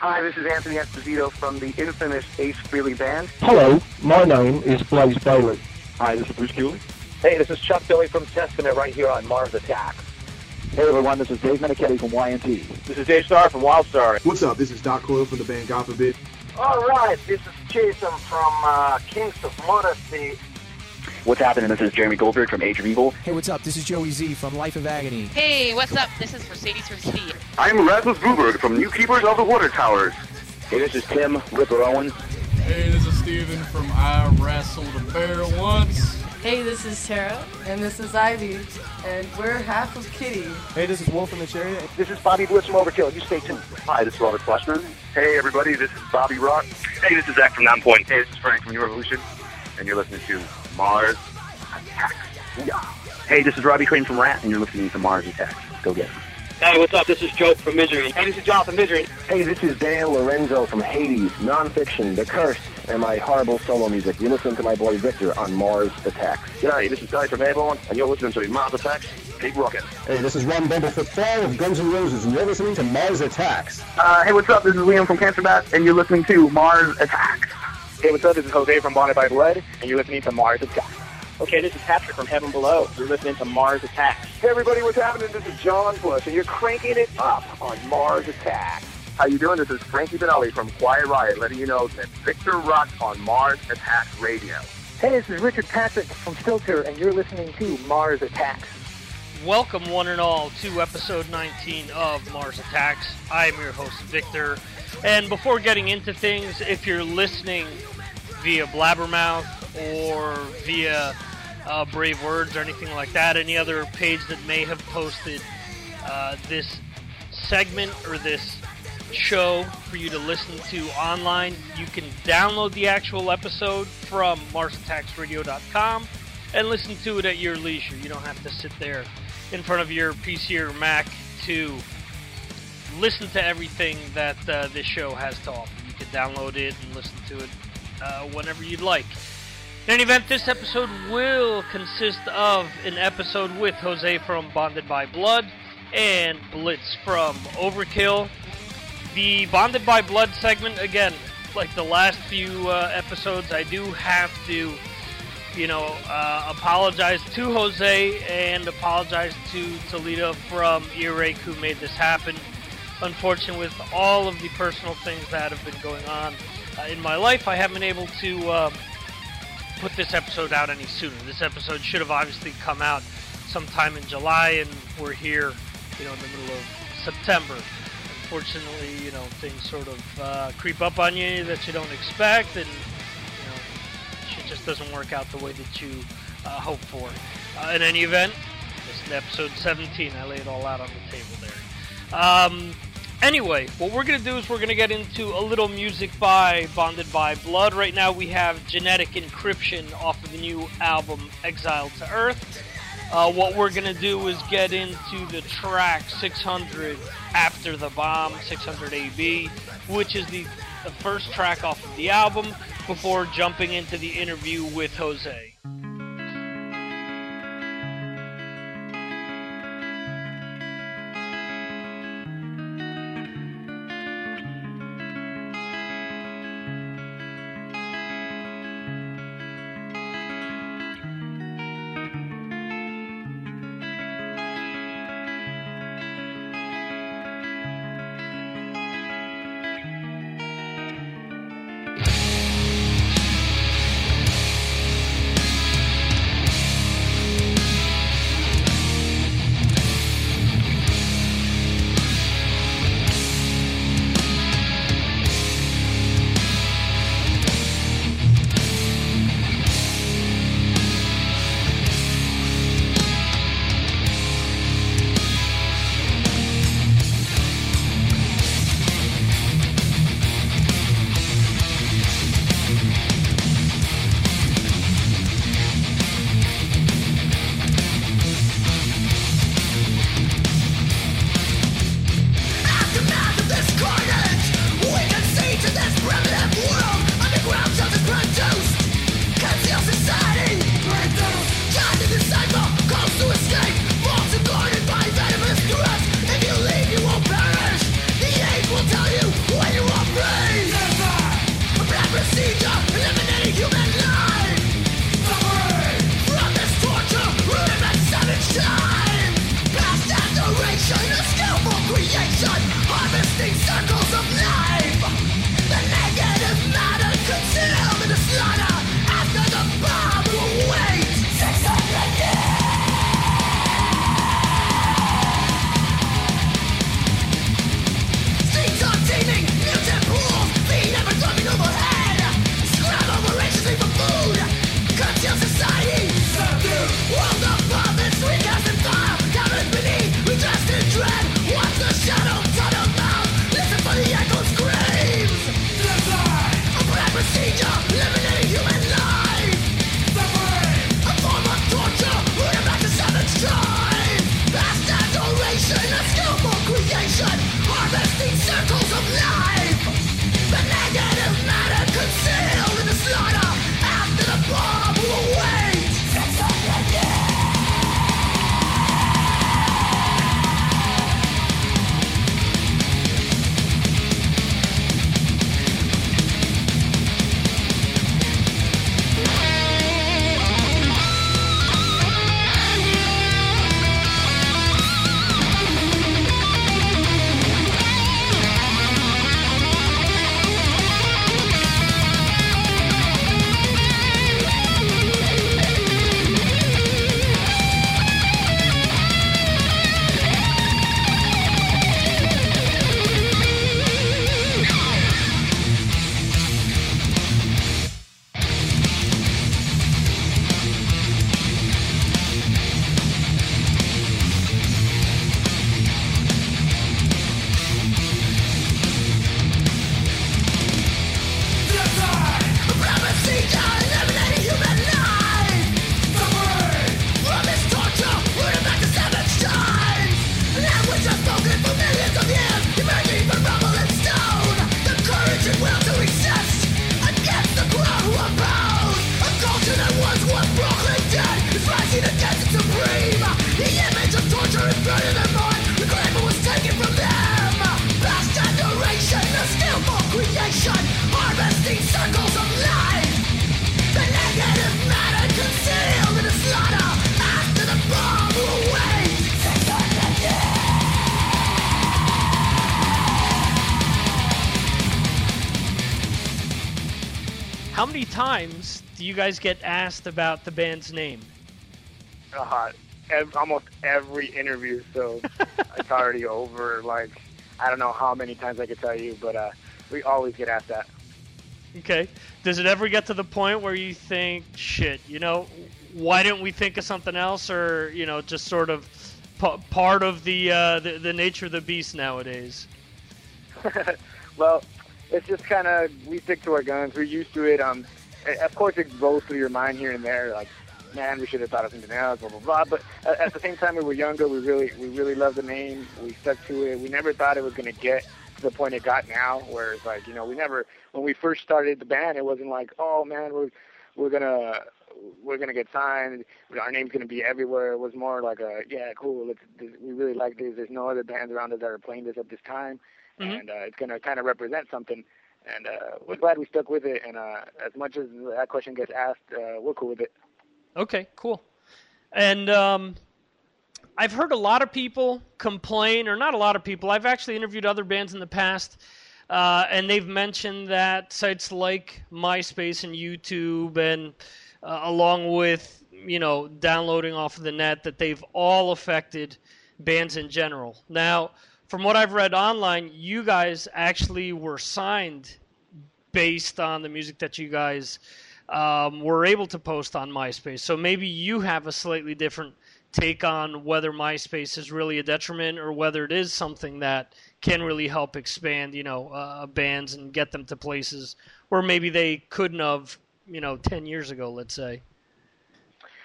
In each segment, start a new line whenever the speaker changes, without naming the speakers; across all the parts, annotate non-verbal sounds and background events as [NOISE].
Hi, this is Anthony Esposito from the infamous Ace Frehley Band.
Hello, my name is Blaze Bayley.
Hi, this is Bruce Kulick.
Hey, this is Chuck Billy from Testament right here on Mars Attacks.
Hey everyone, this is Dave Meniketti from Y&T.
This is Dave Starr from WildeStarr.
What's up? This is Doc Coyle from the band Gotham
All right, this is Jason from uh, Kings of Modesty.
What's happening? This is Jeremy Goldberg from Age of Evil.
Hey, what's up? This is Joey Z from Life of Agony.
Hey, what's up? This is Mercedes from Steve.
I'm Rasmus Gruberg from New Keepers of the Water Towers.
Hey, this is Tim Ripper Owens.
Hey, this is Steven from I Wrestled a Bear Once.
Hey, this is Tara. And this is Ivy. And we're half of Kittie.
Hey, this is Wolf from the Chariot.
This is Bobby Blitz from Overkill. You stay tuned.
Hi, this is Robert Fleischman.
Hey, everybody, this is Bobby Rock.
Hey, this is Zach from Nonpoint.
Hey, this is Frank from New Revolution. And you're listening to Mars Attacks.
Hey, this is Robbie Crane from Ratt, and you're listening to Mars Attacks. Go get it.
Hey, what's up? This is Joe from Misery.
Hey, this is Jonathan Misery.
Hey, this is Dan Lorenzo from Hades, Nonfiction, The Curse, and my horrible solo music. You listen to my boy Victor on Mars Attacks.
G'day, this is Dave from Airborne, and you're listening to Mars Attacks. Keep rocking.
Hey, this is Ron Bumblefoot Thal of Guns N' Roses, and you're listening to Mars Attacks.
Uh, hey, what's up? This is Liam from Cancer Bat, and you're listening to Mars Attacks.
Hey, what's up? This is Jose from Bonded by Blood, and you're listening to Mars Attacks.
Okay, this is Patrick from Heaven Below. You're listening to Mars Attacks.
Hey everybody, what's happening? This is John Bush, and you're cranking it up on Mars Attacks.
How you doing? This is Frankie Banali from Quiet Riot, letting you know that Victor rocks on Mars Attacks Radio.
Hey, this is Richard Patrick from Filter, and you're listening to Mars Attacks.
Welcome, one and all, to episode 19 of Mars Attacks. I am your host, Victor. And before getting into things, if you're listening via Blabbermouth or via uh, Brave Words or anything like that, any other page that may have posted uh, this segment or this show for you to listen to online, you can download the actual episode from MarsAttacksRadio.com and listen to it at your leisure. You don't have to sit there in front of your PC or Mac to listen to everything that uh, this show has to offer. You can download it and listen to it uh, whenever you'd like. In any event, this episode will consist of an episode with Jose from Bonded by Blood and Blitz from Overkill. The Bonded by Blood segment, again, like the last few uh, episodes, I do have to, you know, uh, apologize to Jose and apologize to Toledo from Earache who made this happen. Unfortunately, with all of the personal things that have been going on uh, in my life, I haven't been able to uh, put this episode out any sooner. This episode should have obviously come out sometime in July, and we're here, you know, in the middle of September. Unfortunately, you know, things sort of uh, creep up on you that you don't expect, and you know, shit just doesn't work out the way that you uh, hope for. Uh, in any event, this is episode 17. I lay it all out on the table there. Um, Anyway, what we're going to do is we're going to get into a little music by Bonded by Blood. Right now we have Genetic Encryption off of the new album Exiled to Earth. Uh, what we're going to do is get into the track 600 After the Bomb, 600 AB, which is the, the first track off of the album, before jumping into the interview with Jose. Guys get asked about the band's name?
Uh, ev- almost every interview, so [LAUGHS] it's already over. Like, I don't know how many times I could tell you, but uh, we always get asked that.
Okay. Does it ever get to the point where you think, shit, you know, why didn't we think of something else, or you know, just sort of p- part of the, uh, the the nature of the beast nowadays? [LAUGHS]
well, it's just kind of we stick to our guns. We're used to it. Um, of course, it goes through your mind here and there, like, man, we should have thought of something else, blah blah blah. But at, the same time, we were younger. We really, we really loved the name. We stuck to it. We never thought it was gonna get to the point it got now, where it's like, you know, we never, when we first started the band, it wasn't like, oh man, we're we're gonna we're gonna get signed. Our name's gonna be everywhere. It was more like a yeah, cool. Let's, we really like this. There's no other bands around us that are playing this at this time,
Mhm.
and uh, it's gonna kind of represent something. And uh, we're glad we stuck with it. And uh, as much as that question gets asked, uh, we're cool with it.
Okay, cool. And um, I've heard a lot of people complain, or not a lot of people. I've actually interviewed other bands in the past, uh, and they've mentioned that sites like MySpace and YouTube, and uh, along with you know downloading off of the net, that they've all affected bands in general. Now, from what I've read online, you guys actually were signed based on the music that you guys um, were able to post on MySpace. So maybe you have a slightly different take on whether MySpace is really a detriment or whether it is something that can really help expand, you know, uh, bands and get them to places where maybe they couldn't have, you know, 10 years ago, let's say.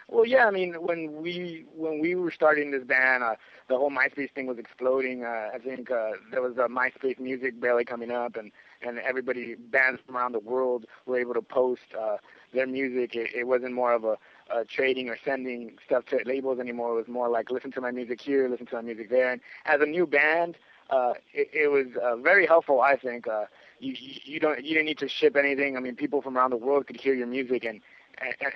Well, yeah, I mean, when we when we were starting this band, uh, the whole MySpace thing was exploding. Uh, I think uh, there was uh, MySpace music barely coming up, and and everybody bands from around the world were able to post uh, their music. It, it wasn't more of a, a trading or sending stuff to labels anymore. It was more like listen to my music here, listen to my music there. And as a new band, uh, it, it was uh, very helpful. I think uh, you you don't you didn't need to ship anything. I mean, people from around the world could hear your music and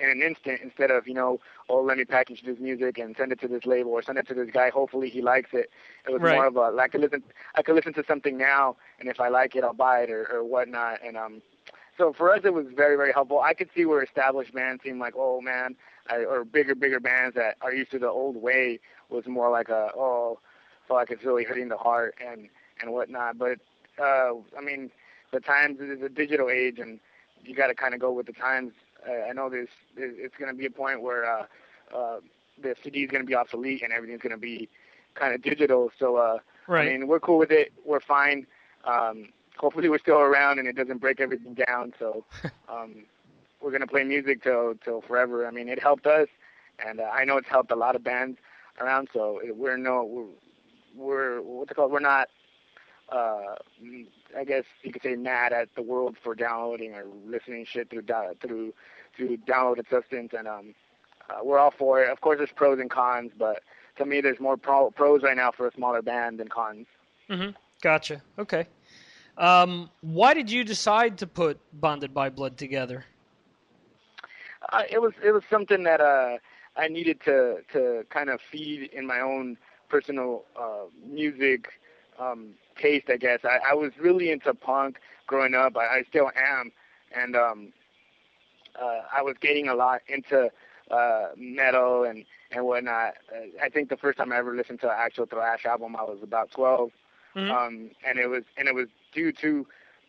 in an instant instead of you know oh let me package this music and send it to this label or send it to this guy. Hopefully he likes it. It was
Right.
more of a like I could listen I could listen to something now and if I like it I'll buy it or, or whatnot. And um so for us it was very very helpful. I could see where established bands seem like oh man I, or bigger bigger bands that are used to the old way was more like a oh felt like it's really hurting the heart and and whatnot. But uh I mean the times is a digital age and you got to kind of go with the times. I know there's, there's it's going to be a point where uh, uh, the CD is going to be obsolete and everything's going to be kind of digital. So uh,
Right.
I mean, we're cool with it. We're fine. Um, hopefully, we're still around and it doesn't break everything down. So [LAUGHS] um, we're going to play music till till forever. I mean, it helped us, and uh, I know it's helped a lot of bands around. So it- we're no we're, we're what's it called? We're not uh, I guess you could say mad at the world for downloading or listening shit through through through downloaded substance, and um, uh, we're all for it. Of course, there's pros and cons, but to me, there's more pro- pros right now for a smaller band than cons.
hmm Gotcha. Okay. Um, why did you decide to put Bonded by Blood together?
Uh, it was it was something that uh, I needed to to kind of feed in my own personal uh, music um, taste. I guess I, I was really into punk growing up. I, I still am, and um, uh, I was getting a lot into uh, metal and and whatnot. Uh, I think the first time I ever listened to an actual thrash album, I was about 12
Mhm.
um, and it was and it was due to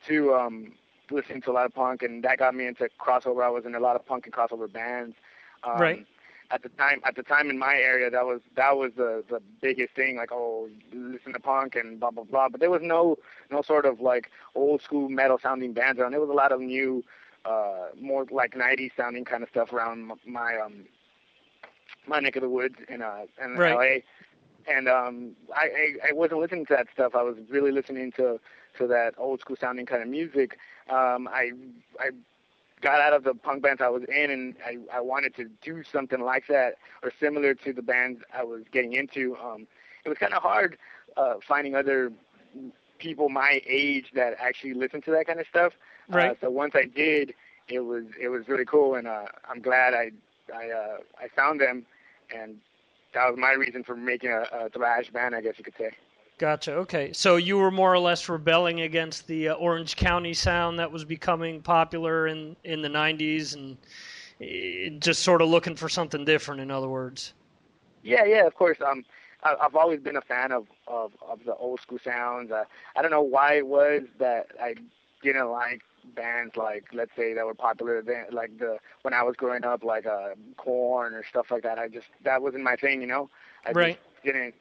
to um, listening to a lot of punk, and that got me into crossover. I was in a lot of punk and crossover bands. Um,
Right.
At the time, at the time in my area, that was that was the the biggest thing. Like, oh, listen to punk and blah blah blah. But there was no no sort of like old school metal sounding bands around. There was a lot of new, uh, more like '90s sounding kind of stuff around my um my neck of the woods in uh in
Right.
LA and um I, I I wasn't listening to that stuff. I was really listening to to that old school sounding kind of music. Um I I got out of the punk bands I was in and I I wanted to do something like that or similar to the bands I was getting into. Um it was kind of hard uh finding other people my age that actually listen to that kind of stuff.
Right.
Uh, so once I did, it was it was really cool, and uh, I'm glad I I uh, I found them, and that was my reason for making a, a thrash band, I guess you could say.
Gotcha. Okay, so you were more or less rebelling against the uh, Orange County sound that was becoming popular in in the '90s, and eh, just sort of looking for something different. In other words.
Yeah, yeah, of course. Um, I, I've always been a fan of of, of the old school sounds. Uh, I don't know why it was that I didn't like bands like let's say that were popular then like the when I was growing up like uh Korn or stuff like that I just that wasn't my thing you know I
right.
just didn't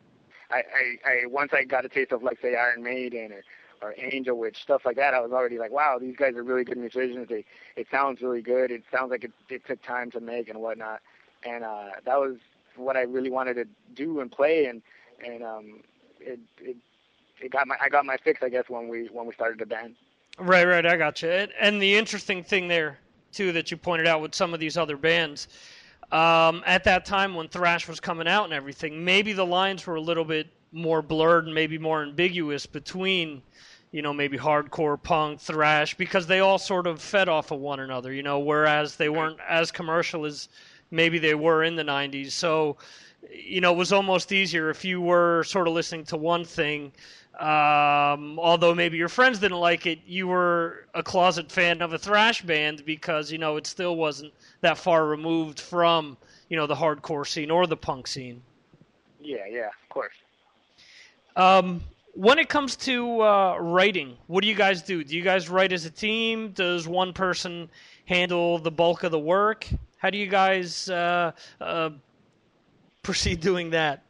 I, I I once I got a taste of like say Iron Maiden or or Angel Witch stuff like that I was already like wow these guys are really good musicians. They it sounds really good. It sounds like it, it took time to make and whatnot. And uh that was what I really wanted to do and play. And and um it it it got my I got my fix I guess when we when we started the band.
Right, right, I got you. And the interesting thing there, too, that you pointed out with some of these other bands, um, at that time when thrash was coming out and everything, maybe the lines were a little bit more blurred and maybe more ambiguous between, you know, maybe hardcore, punk, thrash, because they all sort of fed off of one another, you know, whereas they weren't as commercial as maybe they were in the 90s. So, you know, it was almost easier if you were sort of listening to one thing um, although maybe your friends didn't like it, you were a closet fan of a thrash band because you know it still wasn't that far removed from you know the hardcore scene or the punk scene.
Yeah, yeah, of course.
Um, when it comes to uh, writing, what do you guys do? Do you guys write as a team? Does one person handle the bulk of the work? How do you guys uh, uh, proceed doing that?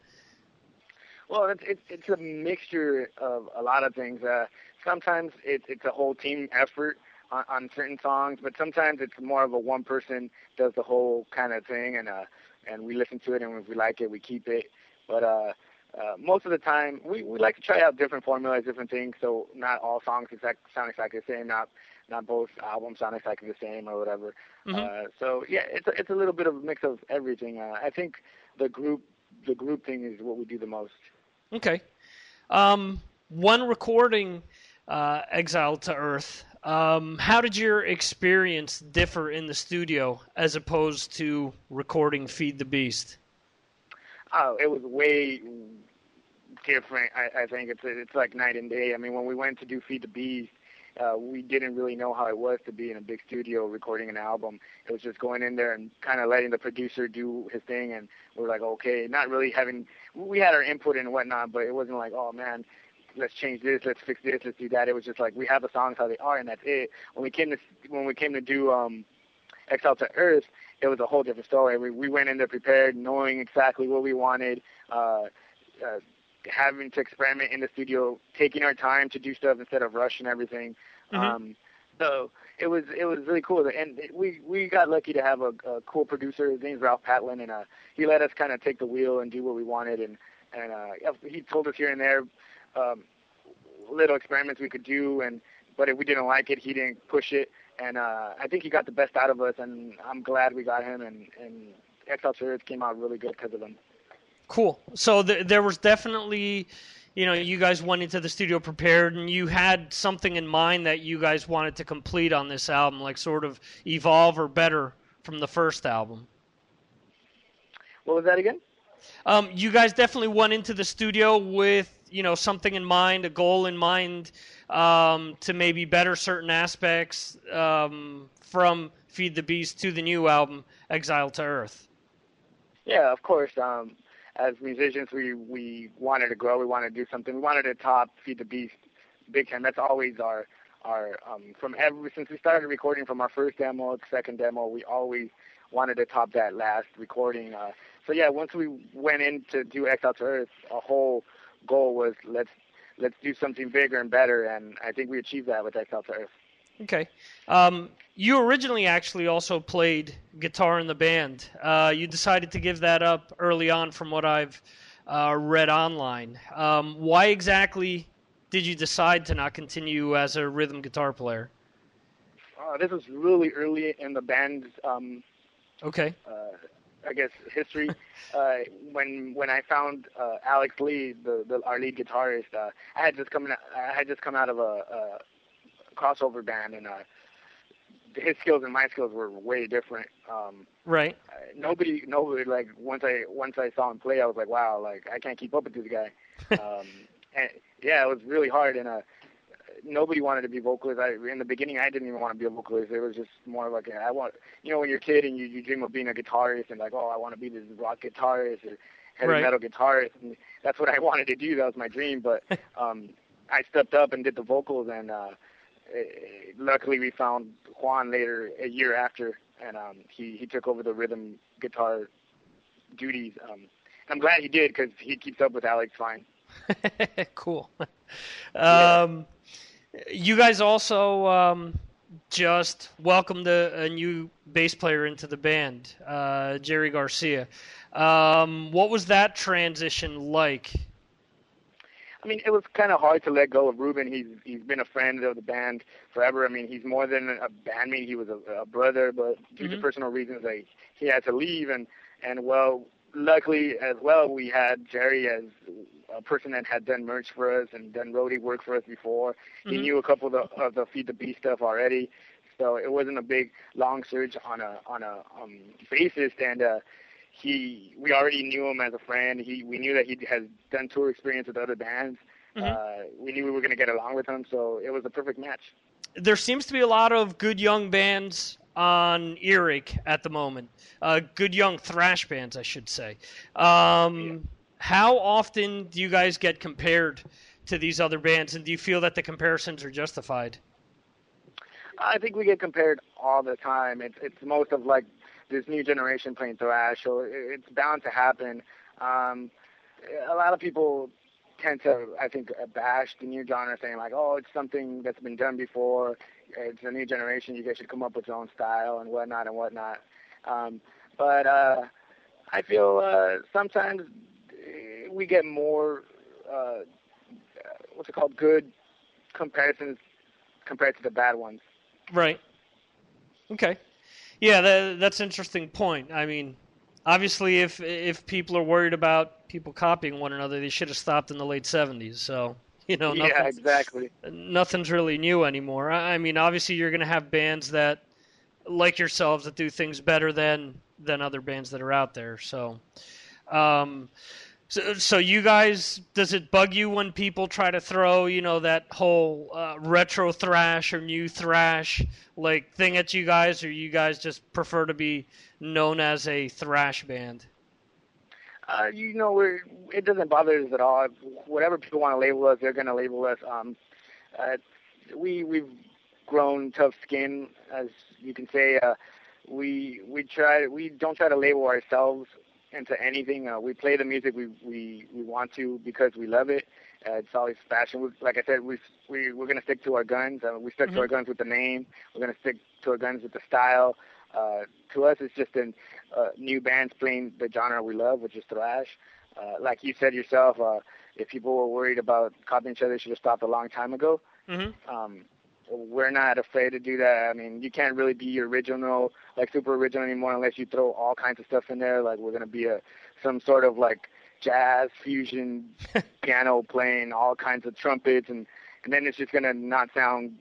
Well, it's it's, it's a mixture of a lot of things. Uh, sometimes it's it's a whole team effort on, on certain songs, but sometimes it's more of a one person does the whole kind of thing, and uh, and we listen to it, and if we like it, we keep it. But uh, uh, most of the time, we we like to try out different formulas, different things, so not all songs exact, sound exactly the same. Not not both albums sound exactly the same or whatever.
Mm-hmm.
Uh, so yeah, it's a, it's a little bit of a mix of everything. Uh, I think the group the group thing is what we do the most.
Okay. Um, one recording, uh, Exile to Earth. Um, how did your experience differ in the studio as opposed to recording Feed the Beast?
Oh, it was way different. I, I think it's it's like night and day. I mean, when we went to do Feed the Beast, uh, we didn't really know how it was to be in a big studio recording an album. It was just going in there and kind of letting the producer do his thing, and we are like, okay, not really having. We had our input and whatnot, but it wasn't like, oh man, let's change this, let's fix this, let's do that. It was just like we have the songs how they are, and that's it. When we came to when we came to do um, Exile to Earth, it was a whole different story. We we went in there prepared, knowing exactly what we wanted. Uh, uh, having to experiment in the studio, taking our time to do stuff instead of rushing everything.
Mhm.
Um, so it was it was really cool, and we we got lucky to have a, a cool producer. His name's Ralph Patlan, and uh, he let us kind of take the wheel and do what we wanted, and and uh, he told us here and there um, little experiments we could do, and but if we didn't like it, he didn't push it, and uh, I think he got the best out of us, and I'm glad we got him, and and to Earth came out really good because of him.
Cool. So th- there was definitely, you know, you guys went into the studio prepared, and you had something in mind that you guys wanted to complete on this album, like sort of evolve or better from the first album.
What was that again?
Um, you guys definitely went into the studio with you know something in mind, a goal in mind, um, to maybe better certain aspects um, from Feed the Beast to the new album, Exile to Earth.
Yeah, of course. Um, as musicians, we we wanted to grow. We wanted to do something. We wanted to top Feed the Beast big time. That's always our our um, from ever since we started recording from our first demo, to second demo. We always wanted to top that last recording. Uh, so yeah, once we went in to do Exile to Earth, our whole goal was let's let's do something bigger and better, and I think we achieved that with Exile to Earth.
Okay. Um, you originally actually also played guitar in the band. Uh, you decided to give that up early on, from what I've uh, read online. Um, why exactly did you decide to not continue as a rhythm guitar player?
Uh, this was really early in the band. Um,
Okay.
uh, I guess history. [LAUGHS] uh, when when I found uh, Alex Lee, the, the our lead guitarist, uh, I had just come in, I had just come out of a, a crossover band, and uh, his skills and my skills were way different. Um,
right.
Nobody, nobody like once I once I saw him play, I was like, wow, like I can't keep up with this guy. [LAUGHS] um, and yeah, it was really hard, and uh, nobody wanted to be vocalist. I, in the beginning, I didn't even want to be a vocalist. It was just more like I want, you know, when you're a kid and you, you dream of being a guitarist and like, oh, I want to be this rock guitarist or heavy
Right.
metal guitarist. And that's what I [LAUGHS] wanted to do. That was my dream. But [LAUGHS] um, I stepped up and did the vocals, and uh, eh, luckily we found Juan later a year after, and um, he he took over the rhythm guitar duties. Um, I'm glad he did because he keeps up with Alex fine. [LAUGHS]
cool. Um, You guys also um, just welcomed a, a new bass player into the band, uh, Jerry Garcia. Um, what was that transition like?
I mean, it was kind of hard to let go of Ruben. He's he's been a friend of the band forever. I mean, he's more than a bandmate. He was a, a brother, but due to
Mhm.
personal reasons, like he had to leave. And and well, luckily as well, we had Jerry as a person that had done merch for us and done roadie work for us before. He
Mhm.
knew a couple of the, of the Feed the Beast stuff already, so it wasn't a big long search on a on a um, bassist. And uh, he we already knew him as a friend. He we knew that he has done tour experience with other bands.
Mhm.
Uh, we knew we were going to get along with him, so it was a perfect match.
There seems to be a lot of good young bands on Earache at the moment. Uh, good young thrash bands, I should say. Um, How often do you guys get compared to these other bands, and do you feel that the comparisons are justified?
I think we get compared all the time. It's it's most of like this new generation playing thrash, so it's bound to happen. Um, a lot of people tend to, I think, bash the new genre, saying like, "Oh, it's something that's been done before. It's a new generation. You guys should come up with your own style and whatnot and whatnot." Um, but uh, I feel uh, sometimes we get more, uh, what's it called, good comparisons compared to the bad ones.
Right. Okay. Yeah, that, that's an interesting point. I mean, obviously, if if people are worried about people copying one another, they should have stopped in the late '70s. So you know,
yeah,
nothing's,
exactly.
nothing's really new anymore. I I mean, obviously, you're going to have bands that, like yourselves, that do things better than than other bands that are out there. So, um, so, so you guys, does it bug you when people try to throw, you know, that whole uh, retro thrash or new thrash like thing at you guys, or you guys just prefer to be known as a thrash band?
Uh, you know, it doesn't bother us at all. Whatever people want to label us, they're going to label us. Um, uh, we we've grown tough skin, as you can say. Uh, we we try we don't try to label ourselves into anything. Uh, we play the music we we we want to because we love it. Uh, it's always fashion. We, like I said, we we we're gonna stick to our guns. Uh, we stick to
Mhm.
our guns with the name. We're gonna stick to our guns with the style. Uh, to us, it's just an uh, new bands playing the genre we love, which is thrash. Uh, like you said yourself, uh, if people were worried about copying each other, they should have stopped a long time ago.
Mm-hmm.
Um, we're not afraid to do that. I mean, you can't really be original, like super original anymore, unless you throw all kinds of stuff in there. Like we're gonna be a some sort of like jazz fusion [LAUGHS] piano playing all kinds of trumpets, and and then it's just gonna not sound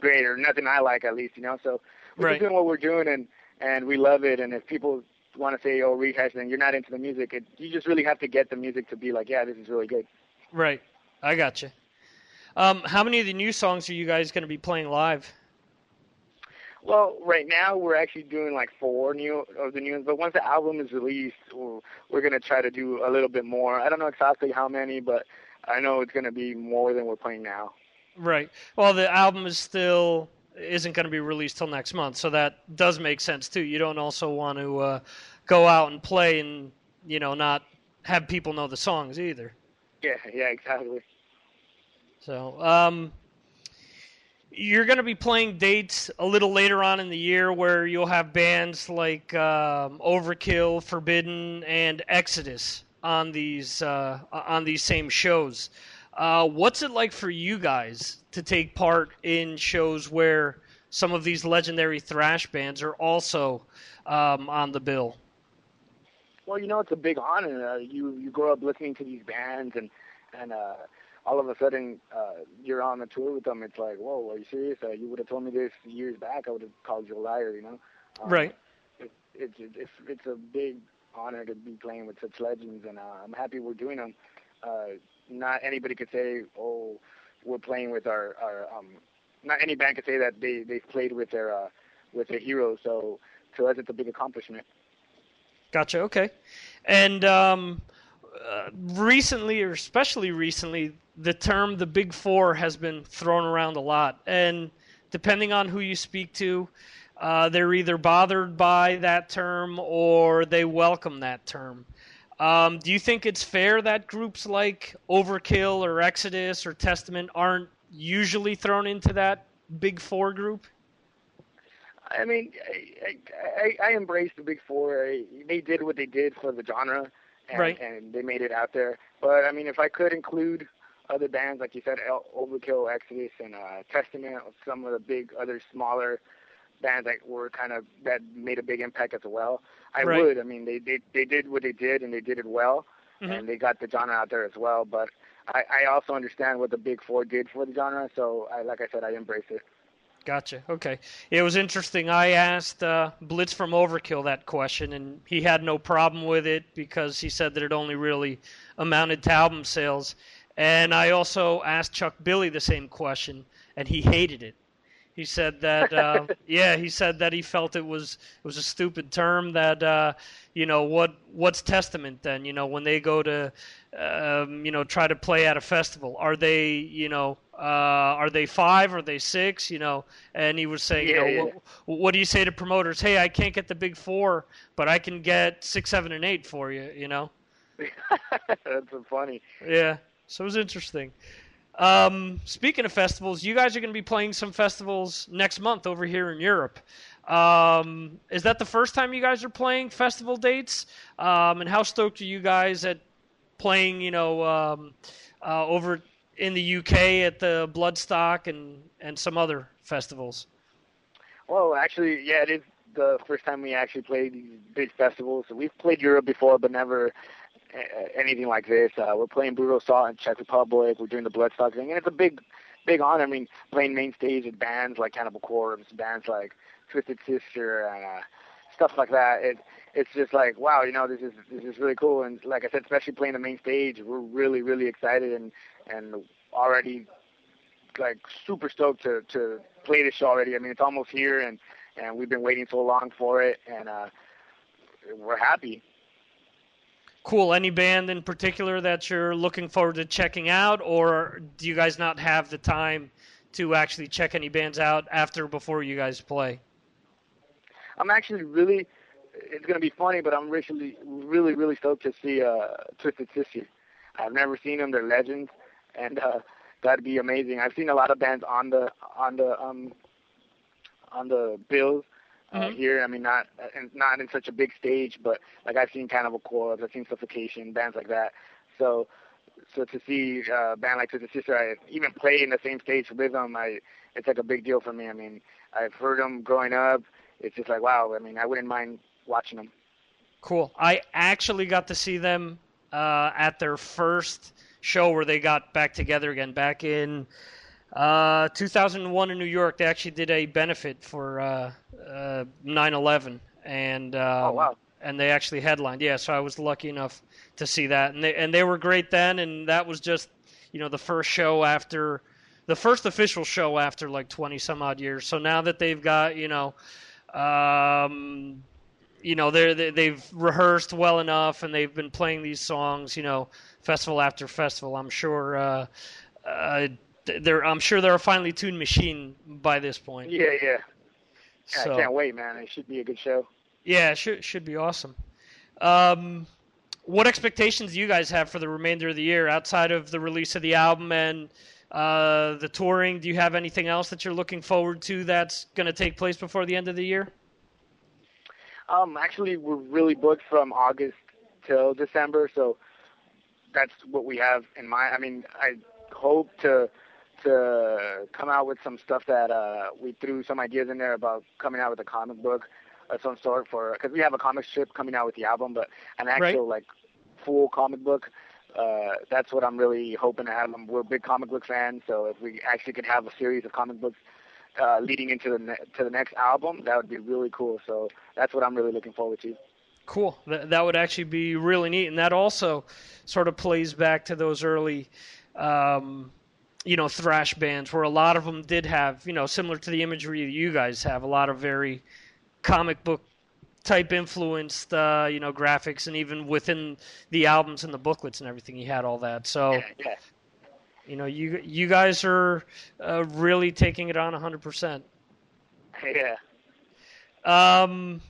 great or nothing I like at least, you know. So we're
Right.
just doing what we're doing, and and we love it. And if people want to say, "Oh, rehash," then you're not into the music. It, you just really have to get the music to be like, "Yeah, this is really good."
Right. I got you. Um, how many of the new songs are you guys going to be playing live?
Well, right now we're actually doing like four new of the new ones, but once the album is released, we're, we're gonna try to do a little bit more. I don't know exactly how many, but I know it's gonna be more than we're playing now.
Right. Well, the album is still isn't going to be released till next month, so that does make sense too. You don't also want to uh, go out and play and you know not have people know the songs either.
Yeah, yeah, exactly.
So, um, you're going to be playing dates a little later on in the year where you'll have bands like um, Overkill, Forbidden, and Exodus on these uh, on these same shows. Uh, what's it like for you guys to take part in shows where some of these legendary thrash bands are also um, on the bill?
Well, you know, it's a big honor. Uh, you you grow up listening to these bands, and and uh, all of a sudden uh, you're on a tour with them. It's like, whoa, are you serious? Uh, you would have told me this years back. I would have called you a liar. You know. Um,
right.
It, it's it's it's a big honor to be playing with such legends, and uh, I'm happy we're doing them. Uh, not anybody could say, oh, we're playing with our our um. Not any band could say that they they've played with their uh with their heroes. So to us, it's a big accomplishment.
Gotcha. Okay. And um, uh, recently, or especially recently, the term "the Big Four has been thrown around a lot, and depending on who you speak to, uh, they're either bothered by that term or they welcome that term. Um, do you think it's fair that groups like Overkill or Exodus or Testament aren't usually thrown into that Big Four group?
I mean, I, I, I embrace the Big Four. I, they did what they did for the genre, and,
right.
and they made it out there. But I mean, if I could include other bands, like you said, El- Overkill, Exodus, and uh, Testament, some of the big other smaller bands that were kind of that made a big impact as well, I
Right.
would. I mean, they they they did what they did, and they did it well,
Mhm.
and they got the genre out there as well. But I, I also understand what the Big Four did for the genre, so I, like I said, I embrace it.
Gotcha. Okay. It was interesting. I asked uh, Blitz from Overkill that question, and he had no problem with it because he said that it only really amounted to album sales. And I also asked Chuck Billy the same question, and he hated it. He said that, uh, [LAUGHS] yeah, he said that he felt it was it was a stupid term. That uh, you know what what's Testament then? You know when they go to um, you know try to play at a festival, are they you know uh, are they five? Are they six? You know, and he was saying, you
Yeah,
know,
yeah.
What, what do you say to promoters? Hey, I can't get the big four, but I can get six, seven, and eight for you. You know. [LAUGHS]
That's so funny.
Yeah, so it was interesting. Um, speaking of festivals, you guys are going to be playing some festivals next month over here in Europe. Um, is that the first time you guys are playing festival dates? Um, and how stoked are you guys at playing? You know, um, uh, over in the UK at the Bloodstock and and some other festivals.
Well, actually, yeah, it is the first time we actually played these big festivals. We've played Europe before, but never anything like this. Uh, we're playing Brutal Assault in Czech Republic. We're doing the Bloodstock thing, and it's a big, big honor. I mean, playing main stage with bands like Cannibal Corpse, bands like Twisted Sister, and uh, stuff like that. It it's just like wow, you know, this is this is really cool. And like I said, especially playing the main stage, we're really really excited and and already like super stoked to to play this show already. I mean, it's almost here, and and we've been waiting so long for it, and uh, we're happy.
Cool. Any band in particular that you're looking forward to checking out, or do you guys not have the time to actually check any bands out after before you guys play?
I'm actually really. It's gonna be funny, but I'm really, really, really stoked to see uh, Twisted Sister. I've never seen them; they're legends, and uh, that'd be amazing. I've seen a lot of bands on the on the um on the bills uh,
Mhm.
here. I mean, not and not in such a big stage, but like I've seen Cannibal Corpse, I've seen Suffocation, bands like that. So, so to see uh, a band like Twisted Sister, I even play in the same stage with them. I it's like a big deal for me. I mean, I've heard them growing up. It's just like wow. I mean, I wouldn't mind watching them.
Cool. I actually got to see them uh, at their first show where they got back together again back in uh, 2001 in New York. They actually did a benefit for uh, uh, 9/11, and um,
Oh, wow.
and they actually headlined. Yeah, so I was lucky enough to see that, and they and they were great then. And that was just you know the first show after the first official show after like 20 some odd years. So now that they've got you know. Um, you know they're they, they've rehearsed well enough and they've been playing these songs you know festival after festival i'm sure uh uh they're i'm sure they're a finely tuned machine by this point
Yeah, yeah. Yeah,
So-
I can't wait, man. It should be a good show.
yeah it should should be awesome um what expectations do you guys have for the remainder of the year outside of the release of the album and uh the touring do you have anything else that you're looking forward to that's going to take place before the end of the year
Um, actually, we're really booked from August till December, so that's what we have in mind. I mean, I hope to to come out with some stuff that uh, we threw some ideas in there about coming out with a comic book
of some sort for because we have a comic strip coming out with the album, but an actual like full comic book. Uh, that's what I'm really hoping to have. Um, We're big comic book fans, so if we actually could have a series of comic books uh, leading into the ne- to the next album, that would be really cool. So that's what I'm really looking forward to.
Cool. That, that would actually be really neat, and that also sort of plays back to those early, um, you know, thrash bands where a lot of them did have, you know, similar to the imagery that you guys have, a lot of very comic book type influenced, uh, you know, graphics, and even within the albums and the booklets and everything, you had all that. So.
Yeah, yeah.
You know, you you guys are uh, really taking it on 100%.
Yeah.
Um,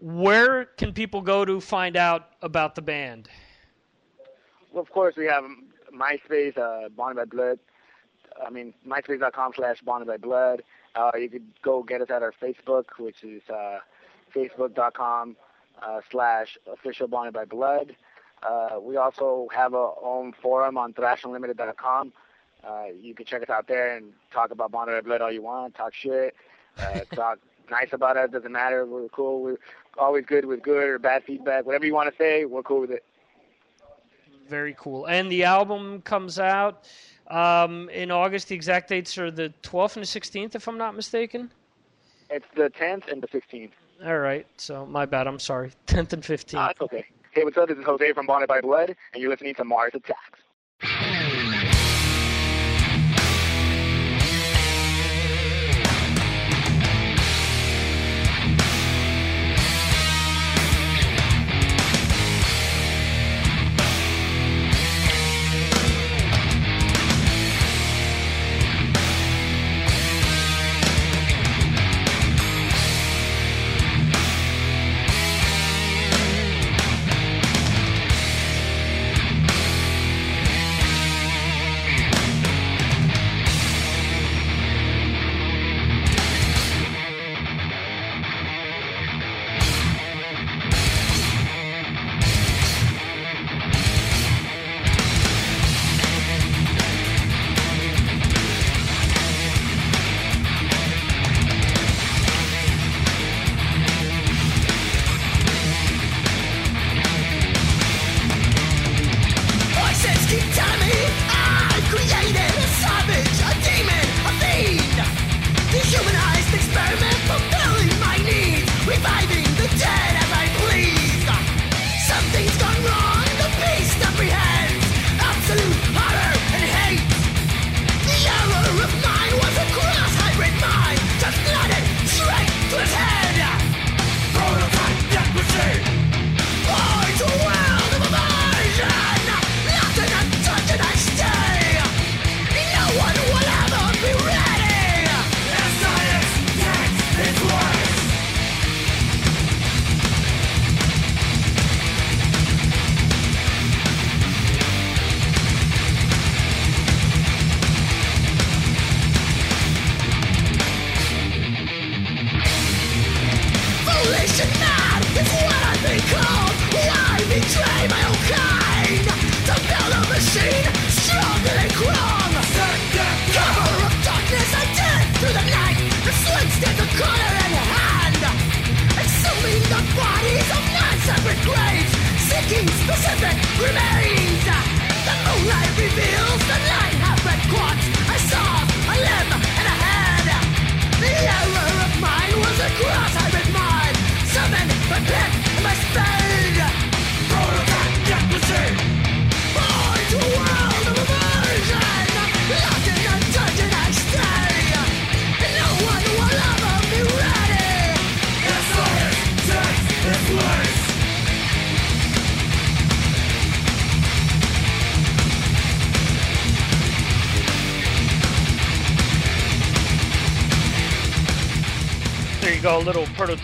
where can people go to find out about the band?
Well, of course, we have MySpace, uh, Bonded by Blood. I mean, MySpace.com slash Bonded by Blood. Uh, you could go get us at our Facebook, which is uh, Facebook.com uh, slash Official Bonded by Blood. Uh, we also have our own forum on ThrashUnlimited.com. Uh, you can check us out there and talk about Bonded by Blood all you want, talk shit, uh, [LAUGHS] talk nice about us. Doesn't matter. We're cool. We're always good with good or bad feedback. Whatever you want to say, we're cool with it.
Very cool. And the album comes out um, in August. The exact dates are the 12th and the 16th, if I'm not mistaken.
It's the 10th and the 15th.
All right. So my bad. I'm sorry. [LAUGHS] 10th and 15th.
Ah, it's okay. Hey, what's up? This is Jose from Bonded by Blood, and you're listening to Mars Attacks.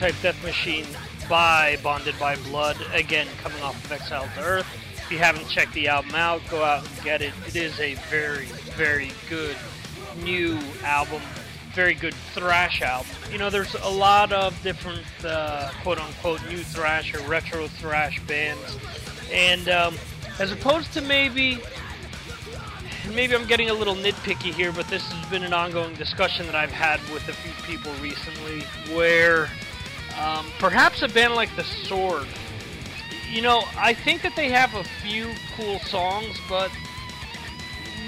Prototype Death Machine
by Bonded by Blood. Again, coming off of Exile to Earth. If you haven't checked the album out, go out and get it. It is a very, very good new album. Very good thrash album. You know, there's a lot of different uh, quote unquote new thrash or retro thrash bands. And um, as opposed to maybe maybe I'm getting a little nitpicky here, but this has been an ongoing discussion that I've had with a few people recently where Um, perhaps a band like The Sword. You know, I think that they have a few cool songs, but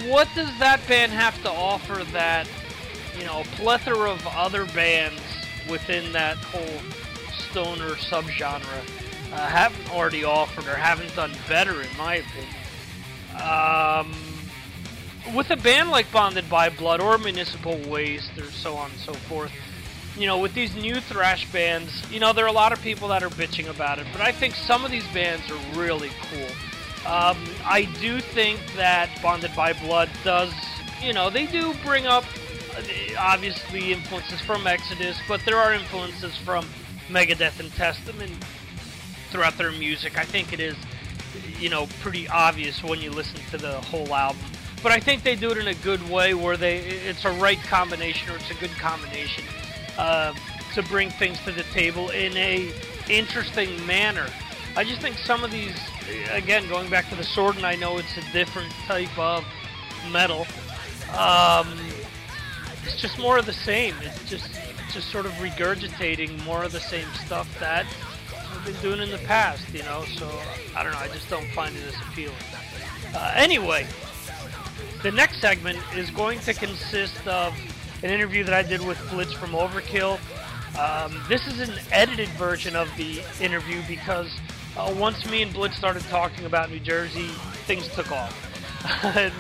what does that band have to offer that, you know, a plethora of other bands within that whole stoner subgenre uh, haven't already offered or haven't done better, in my opinion? Um, with a band like Bonded by Blood or Municipal Waste or so on and so forth, you know, with these new thrash bands, you know, there are a lot of people that are bitching about it, but I think some of these bands are really cool. Um, I do think that Bonded by Blood does, you know, they do bring up uh, obviously influences from Exodus, but there are influences from Megadeth and Testament throughout their music. I think it is, you know, pretty obvious when you listen to the whole album. But I think they do it in a good way where they it's a right combination or it's a good combination uh, to bring things to the table in a interesting manner. I just think some of these, again, going back to the sword, and I know it's a different type of metal. Um, it's just more of the same. It's just just sort of regurgitating more of the same stuff that we've been doing in the past, you know. So I don't know. I just don't find it as appealing. Uh, anyway, the next segment is going to consist of an interview that I did with Blitz from Overkill. Um, this is an edited version of the interview because uh, once me and Blitz started talking about New Jersey, things took off.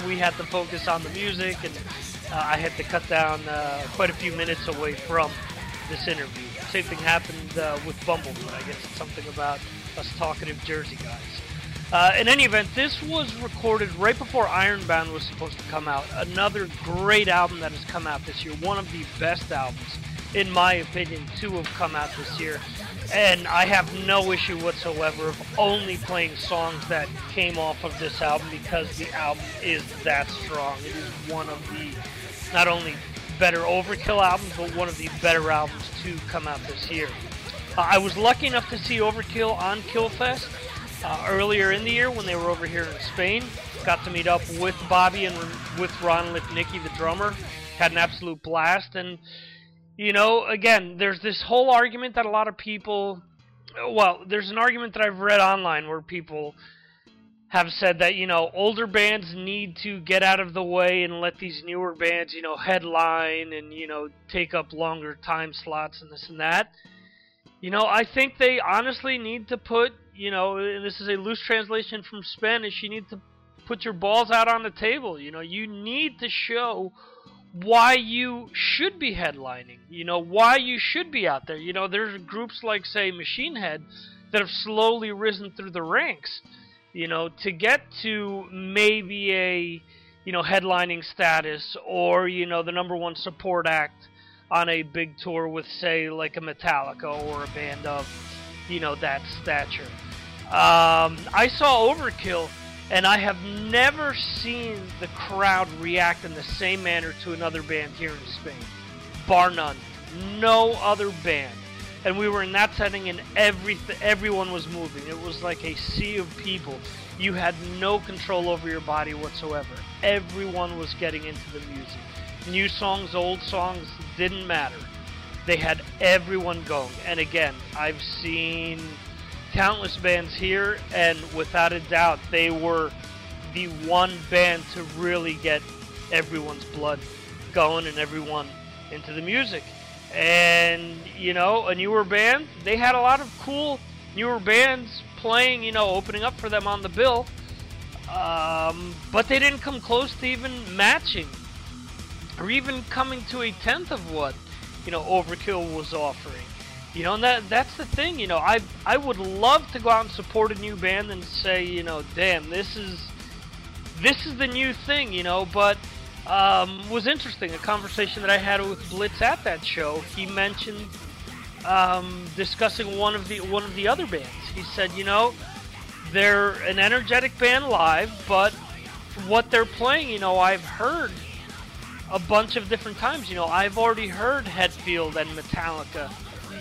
[LAUGHS] we had to focus on the music, and uh, I had to cut down uh, quite a few minutes away from this interview. Same thing happened uh, with Bumblefoot. I guess it's something about us talkative Jersey guys. Uh, in any event, this was recorded right before Ironbound was supposed to come out. Another great album that has come out this year. One of the best albums, in my opinion, to have come out this year. And I have no issue whatsoever of only playing songs that came off of this album because the album is that strong. It is one of the not only better Overkill albums, but one of the better albums to come out this year. Uh, I was lucky enough to see Overkill on Killfest uh, earlier in the year when they were over here in Spain. Got to meet up with Bobby and with Ron Lipnicki, the drummer. Had an absolute blast. And, you know, again, there's this whole argument that a lot of people. Well, there's an argument that I've read online where people have said that, you know, older bands need to get out of the way and let these newer bands, you know, headline and, you know, take up longer time slots and this and that. You know, I think they honestly need to put you know, and this is a loose translation from Spanish, you need to put your balls out on the table. You know, you need to show why you should be headlining. You know, why you should be out there. You know, there's groups like, say, Machine Head that have slowly risen through the ranks. You know, to get to maybe a, you know, headlining status or, you know, the number one support act on a big tour with, say, like a Metallica or a band of you know, that stature. Um, I saw Overkill, and I have never seen the crowd react in the same manner to another band here in Spain, bar none. No other band. And we were in that setting, and every everyone was moving. It was like a sea of people. You had no control over your body whatsoever. Everyone was getting into the music. New songs, old songs, didn't matter they had everyone going. And again, I've seen countless bands here, and without a doubt, they were the one band to really get everyone's blood going and everyone into the music. And, you know, a newer band, they had a lot of cool newer bands playing, you know, opening up for them on the bill. Um, but they didn't come close to even matching or even coming to a tenth of what you know Overkill was offering. You know, and that that's the thing. You know, I I would love to go out and support a new band and say, you know, damn, this is this is the new thing. You know, but um, was interesting. A conversation that I had with Blitz at that show. He mentioned um, discussing one of the one of the other bands. He said, you know, they're an energetic band live, but what they're playing, you know, I've heard a bunch of different times. You know, I've already heard Hetfield and Metallica,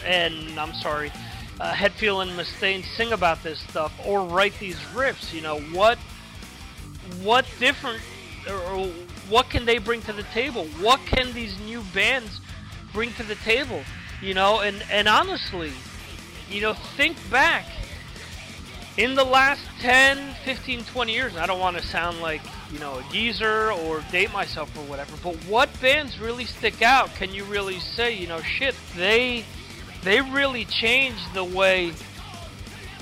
and I'm sorry, uh, Hetfield and Mustaine sing about this stuff or write these riffs. You know, what what different or what can they bring to the table? What can these new bands bring to the table? You know, and and honestly, you know, think back in the last 10, 15, 20 years. I don't want to sound like, you know, a geezer or date myself or whatever, but what bands really stick out? Can you really say, you know, shit, they they really changed the way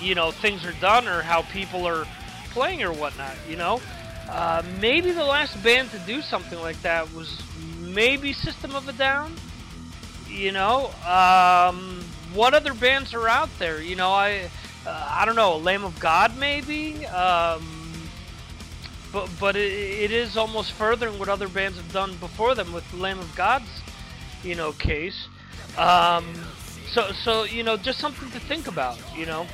you know things are done or how people are playing or whatnot, you know? Uh, maybe the last band to do something like that was maybe System of a Down. You know, um, what other bands are out there? You know, I uh, I don't know, Lamb of God maybe. Um, but but it, it is almost furthering what other bands have done before them with Lamb of God's you know case. Um, so so you know just something to think about. You know,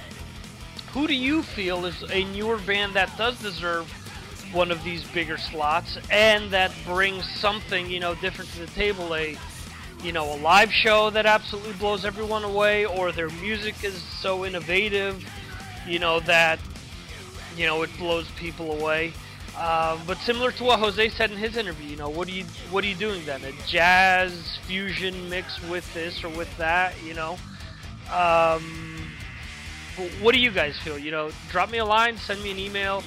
who do you feel is a newer band that does deserve one of these bigger slots and that brings something you know different to the table? A you know a live show that absolutely blows everyone away, or their music is so innovative, you know that you know it blows people away. Uh, but similar to what Jose said in his interview, you know, what are you what are you doing then? A jazz fusion mix with this or with that, you know? Um, what do you guys feel? You know, drop me a line, send me an email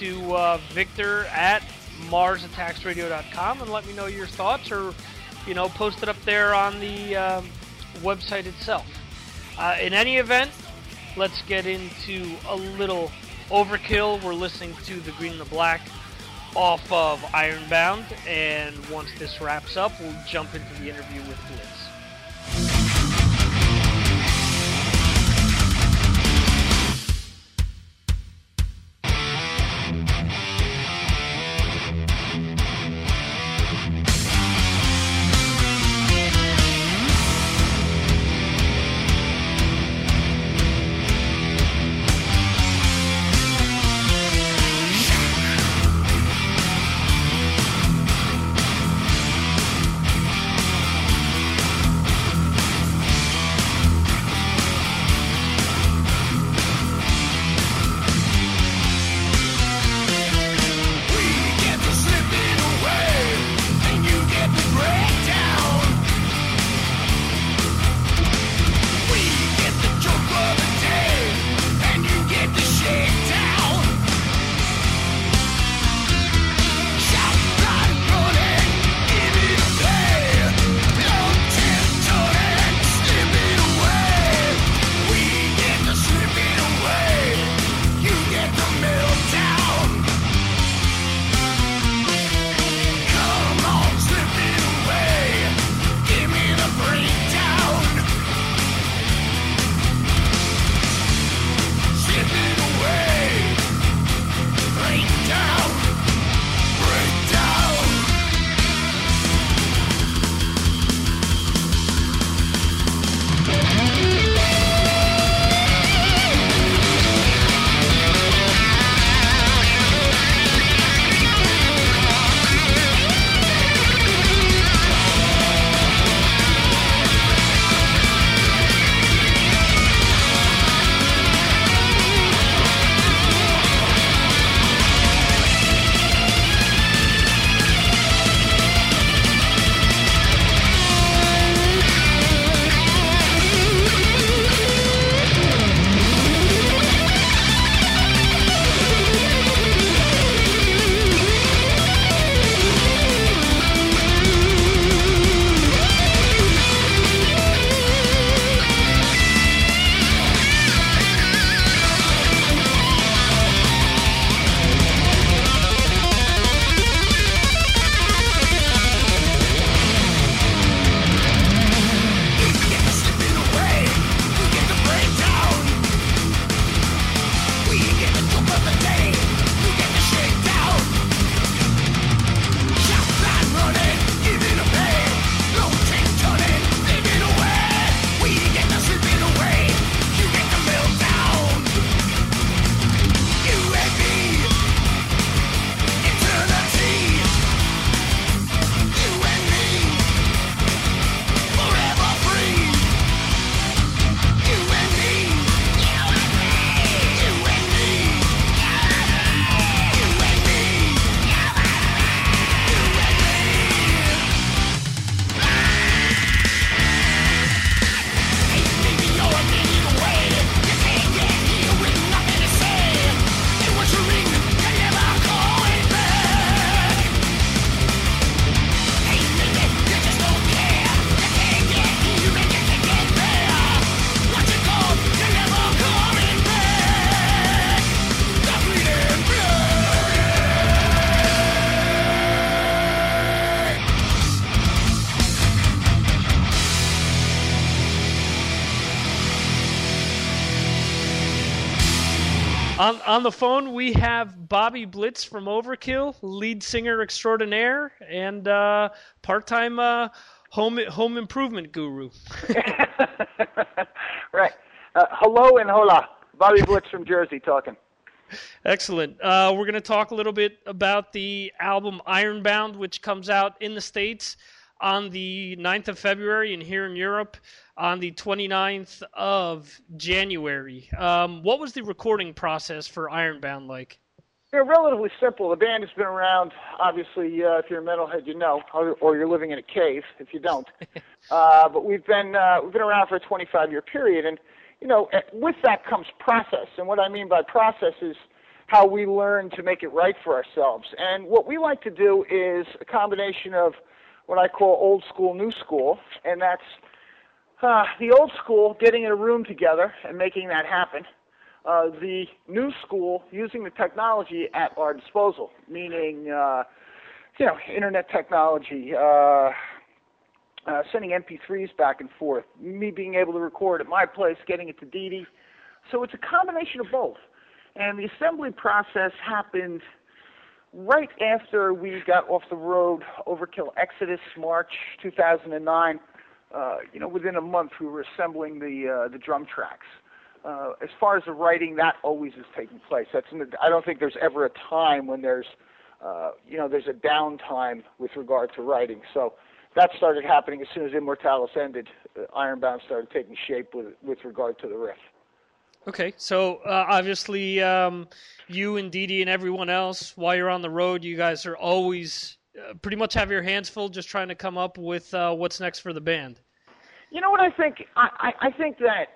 to uh, Victor at MarsAttacksRadio.com and let me know your thoughts, or you know, post it up there on the um, website itself. Uh, in any event, let's get into a little overkill. We're listening to the Green and the Black off of Ironbound, and once this wraps up, we'll jump into the interview with Blitz. On on the phone we have Bobby Blitz from Overkill, lead singer extraordinaire, and uh, part-time uh, home home improvement guru. [LAUGHS]
right. Uh, hello and hola. Bobby Blitz from Jersey talking.
Excellent. Uh, we're going to talk a little bit about the album Ironbound, which comes out in the States on the 9th of February and here in Europe on the 29th of January. Um, what was the recording process for Ironbound like?
They're relatively simple. The band has been around, obviously, uh, if you're a metalhead, you know, or, or you're living in a cave if you don't. [LAUGHS] uh, but we've been uh, we've been around for a 25 year period, and you know, with that comes process. And what I mean by process is how we learn to make it right for ourselves. And what we like to do is a combination of what I call old school, new school, and that's uh, the old school getting in a room together and making that happen. Uh, the new school using the technology at our disposal, meaning, uh, you know, internet technology, uh, uh, sending MP3s back and forth, me being able to record at my place, getting it to Dee. So it's a combination of both. And the assembly process happened right after we got off the road, Overkill Exodus, March 2009. Uh, you know, within a month, we were assembling the uh, the drum tracks. Uh, as far as the writing, that always is taking place. That's the, I don't think there's ever a time when there's, uh, you know, there's a downtime with regard to writing. So that started happening as soon as Immortalis ended. Uh, Ironbound started taking shape with with regard to the riff.
Okay, so uh, obviously, um, you and Dee Dee and everyone else, while you're on the road, you guys are always uh, pretty much have your hands full, just trying to come up with uh, what's next for the band.
You know what I think? I, I, I think that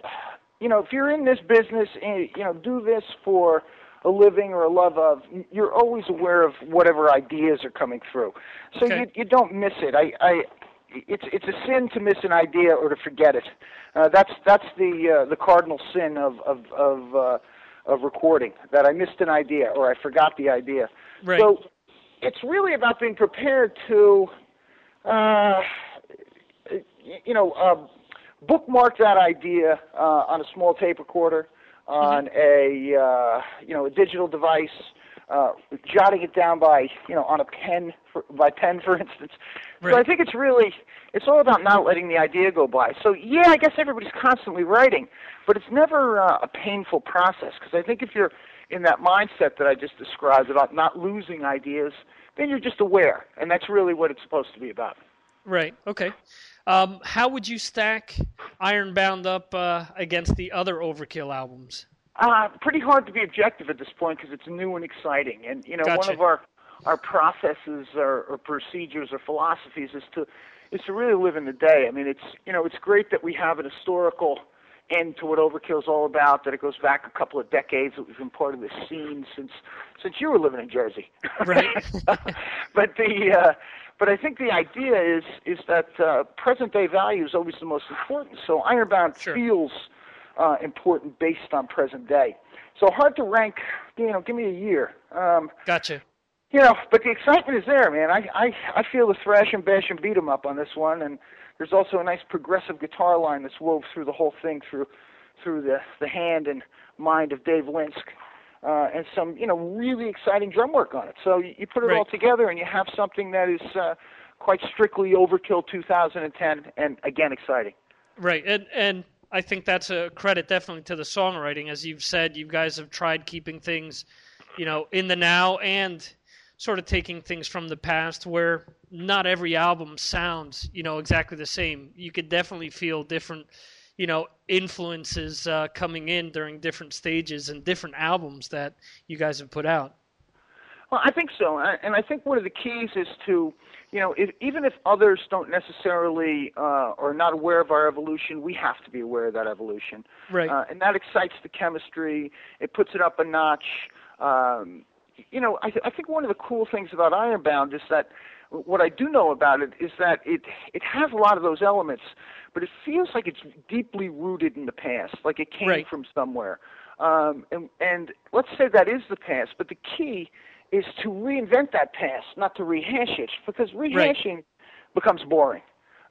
you know if you're in this business and you know do this for a living or a love of, you're always aware of whatever ideas are coming through, so
Okay.
you you don't miss it. I I it's it's a sin to miss an idea or to forget it. Uh, that's that's the uh, the cardinal sin of of of uh, of recording. That I missed an idea or I forgot the idea.
Right.
So it's really about being prepared to, uh, you know, uh, bookmark that idea uh, on a small tape recorder, on a uh, you know a digital device, uh, jotting it down by you know on a pen for, by pen for instance. So I think it's really it's all about not letting the idea go by. So yeah, I guess everybody's constantly writing, but it's never uh, a painful process because I think if you're in that mindset that I just described about not losing ideas, then you're just aware, and that's really what it's supposed to be about.
Right. Okay. Um, how would you stack Ironbound up uh, against the other Overkill albums?
Uh, pretty hard to be objective at this point because it's new and exciting. And you know, one of our our processes or, or procedures or philosophies is to is to really live in the day. I mean, it's you know, it's great that we have an historical end to what Overkill's all about. That it goes back a couple of decades. That we've been part of this scene since since you were living in Jersey.
Right. [LAUGHS] [LAUGHS]
but the uh, but I think the idea is is that uh, present day value is always the most important. So Ironbound feels uh, important based on present day. So hard to rank. You know, give me a year. Um,
Gotcha.
you know, but the excitement is there, man. I I I feel the thrash and bash and beat 'em up on this one, and there's also a nice progressive guitar line that's wove through the whole thing through through the the hand and mind of Dave Linsk. Uh, and some, you know, really exciting drum work on it. So you, you put it all together, and you have something that is uh, quite strictly Overkill 2010, and again exciting.
Right, and and I think that's a credit definitely to the songwriting, as you've said. You guys have tried keeping things, you know, in the now and sort of taking things from the past, where not every album sounds, you know, exactly the same. You could definitely feel different, you know, influences uh, coming in during different stages and different albums that you guys have put out.
Well, I think so, and and I think one of the keys is to, you know, if, even if others don't necessarily uh, or not aware of our evolution, we have to be aware of that evolution,
Right.
uh, and that excites the chemistry. It puts it up a notch. Um, you know, I, th- I think one of the cool things about Ironbound is that what I do know about it is that it it has a lot of those elements, but it feels like it's deeply rooted in the past, like it came
Right.
from somewhere. Um, and, and let's say that is the past, but the key is to reinvent that past, not to rehash it, because rehashing becomes boring.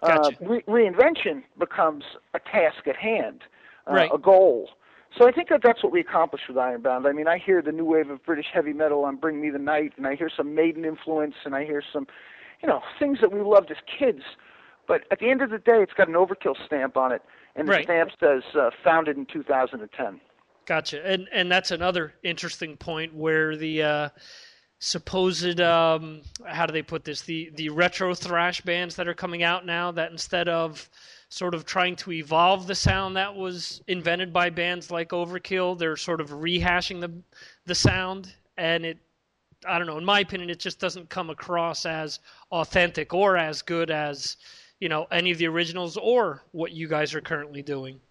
Gotcha.
Uh, re- reinvention becomes a task at hand, uh,
Right.
a goal. So I think that that's what we accomplished with Ironbound. I mean, I hear the new wave of British heavy metal on Bring Me the Night, and I hear some Maiden influence, and I hear some, you know, things that we loved as kids. But at the end of the day, it's got an overkill stamp on it, and the
Right.
stamp says uh, founded in 2010.
Gotcha. And and that's another interesting point where the uh, supposed um, how do they put this the the retro thrash bands that are coming out now that instead of sort of trying to evolve the sound that was invented by bands like Overkill, they're sort of rehashing the the sound and it I don't know, in my opinion it just doesn't come across as authentic or as good as you know any of the originals or what you guys are currently doing.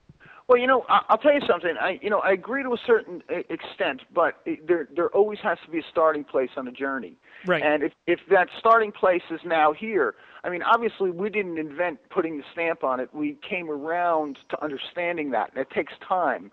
Well, you know, I- I'll tell you something. I, you know, I agree to a certain e- extent, but there there always has to be a starting place on a journey.
Right.
And if if that starting place is now here, I mean, obviously we didn't invent putting the stamp on it. We came around to understanding that, and it takes time.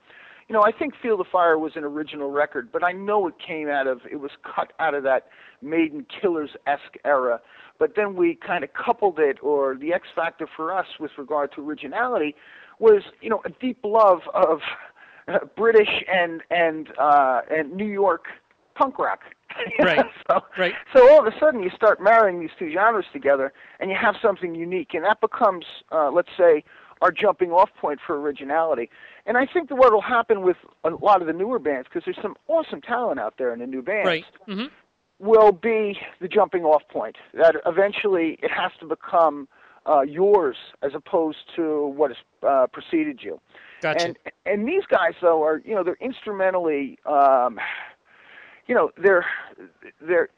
You know, I think Feel the Fire was an original record, but I know it came out of it was cut out of that Maiden Killers esque era. But then we kind of coupled it, or the X factor for us with regard to originality was, you know, a deep love of uh, British and and uh, and New York punk rock. [LAUGHS]
Right.
So,
Right.
so all of a sudden you start marrying these two genres together, and you have something unique, and that becomes, uh, let's say, our jumping off point for originality. And I think that what will happen with a lot of the newer bands, because there's some awesome talent out there in the new bands,
Right. hmm
will be the jumping off point. That eventually it has to become uh, yours as opposed to what has uh, preceded you.
Gotcha.
And and these guys though are you know they're instrumentally um, you know they're they're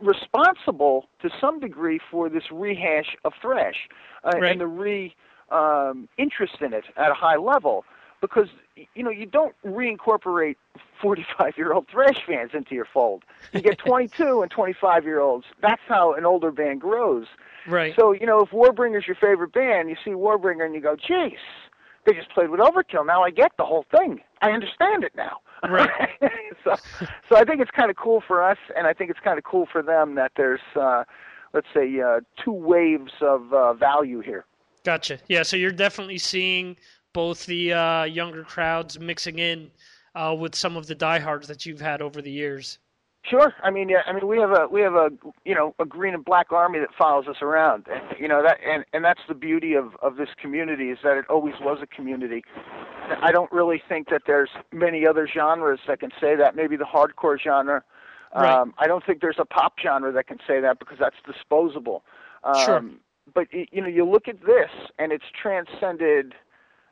responsible to some degree for this rehash of thrash uh,
Right.
and the re um, interest in it at a high level because you know you don't reincorporate 45 year old thrash fans into your fold you get [LAUGHS] 22 and 25 year olds that's how an older band grows
Right.
so you know if warbringer's your favorite band you see warbringer and you go jeez they just played with overkill now i get the whole thing i understand it now
Right. [LAUGHS]
so so i think it's kind of cool for us and i think it's kind of cool for them that there's uh let's say uh two waves of uh value here
Gotcha. Yeah, so you're definitely seeing both the uh, younger crowds mixing in uh, with some of the diehards that you've had over the years.
Sure. I mean, yeah. I mean, we have a we have a you know a green and black army that follows us around. And, you know that, and and that's the beauty of of this community is that it always was a community. I don't really think that there's many other genres that can say that. Maybe the hardcore genre.
Right.
Um, I don't think there's a pop genre that can say that because that's disposable. Um,
Sure.
But you know, you look at this, and it's transcended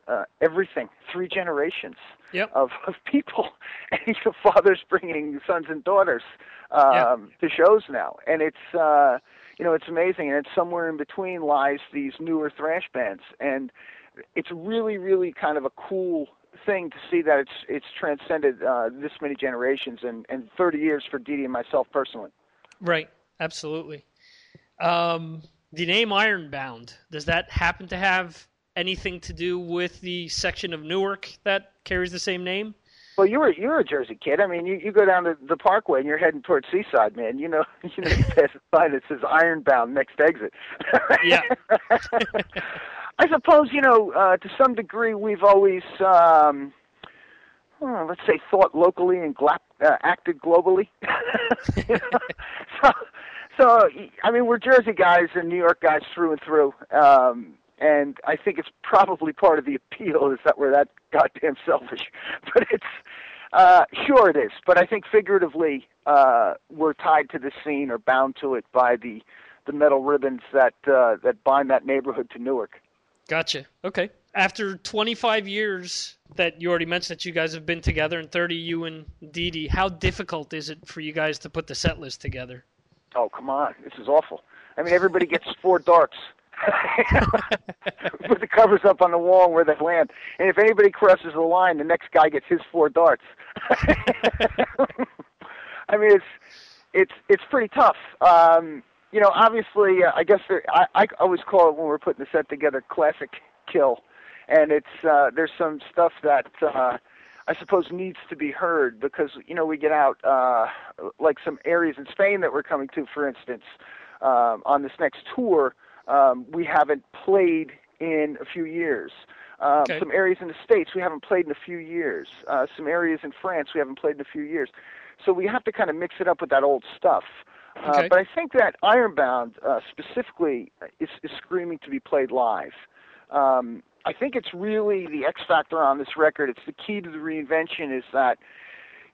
uh, everything. Three generations
Yep.
of, of people, [LAUGHS] and your fathers bringing sons and daughters um, to shows now, and it's uh, you know it's amazing, and it's somewhere in between lies these newer thrash bands, and it's really really kind of a cool thing to see that it's it's transcended uh, this many generations and and 30 years for Dee Dee and myself personally.
Right. Absolutely. Um, the name Ironbound, does that happen to have anything to do with the section of Newark that carries the same name?
Well, you're you're a Jersey kid. I mean, you you go down to the Parkway and you're heading towards Seaside, man. You know, [LAUGHS] you know, you pass a sign that says Ironbound next exit. [LAUGHS]
Yeah.
I suppose you know, uh, to some degree, we've always, um, uh, let's say, thought locally and gla- uh, acted globally. You [LAUGHS] know? so, so I mean, we're Jersey guys and New York guys through and through. Um, and I think it's probably part of the appeal is that we're that goddamn selfish. [LAUGHS] But it's uh, sure it is. But I think figuratively, uh, we're tied to the scene or bound to it by the the metal ribbons that uh, that bind that neighborhood to Newark.
Gotcha. Okay. After 25 years that you already mentioned that you guys have been together, and 30 you and Dee Dee, how difficult is it for you guys to put the set list together?
Oh come on, this is awful. I mean, everybody gets four darts. [LAUGHS] Put the covers up on the wall where they land, and if anybody crosses the line, the next guy gets his four darts. [LAUGHS] I mean, it's it's it's pretty tough. Um, you know, obviously, uh, I guess there, I I always call it when we're putting the set together classic kill, and it's uh, there's some stuff that uh, I suppose needs to be heard because you know we get out uh, like some areas in Spain that we're coming to, for instance, um, on this next tour. Um, we haven't played in a few years. Um,
Okay.
Some areas in the states we haven't played in a few years. Uh, some areas in France we haven't played in a few years. So we have to kind of mix it up with that old stuff. Uh,
Okay.
but I think that Ironbound uh, specifically is, is screaming to be played live. Um, I think it's really the X factor on this record. It's the key to the reinvention is that,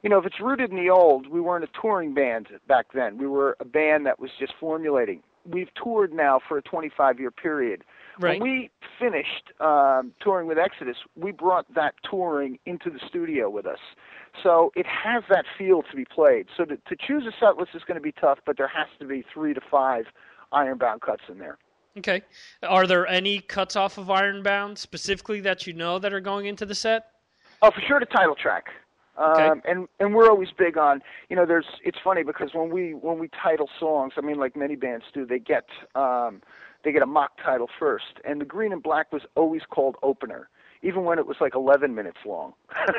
you know, if it's rooted in the old, we weren't a touring band back then. We were a band that was just formulating. We've toured now for a 25 year period.
Right.
When we finished um, touring with Exodus, we brought that touring into the studio with us. So it has that feel to be played. So to, to choose a set list is going to be tough, but there has to be three to five Ironbound cuts in there.
Okay. Are there any cuts off of Ironbound specifically that you know that are going into the set?
Oh, for sure, the title track. Um, and and we're always big on you know there's it's funny because when we when we title songs I mean like many bands do they get um they get a mock title first and the green and black was always called opener even when it was like 11 minutes long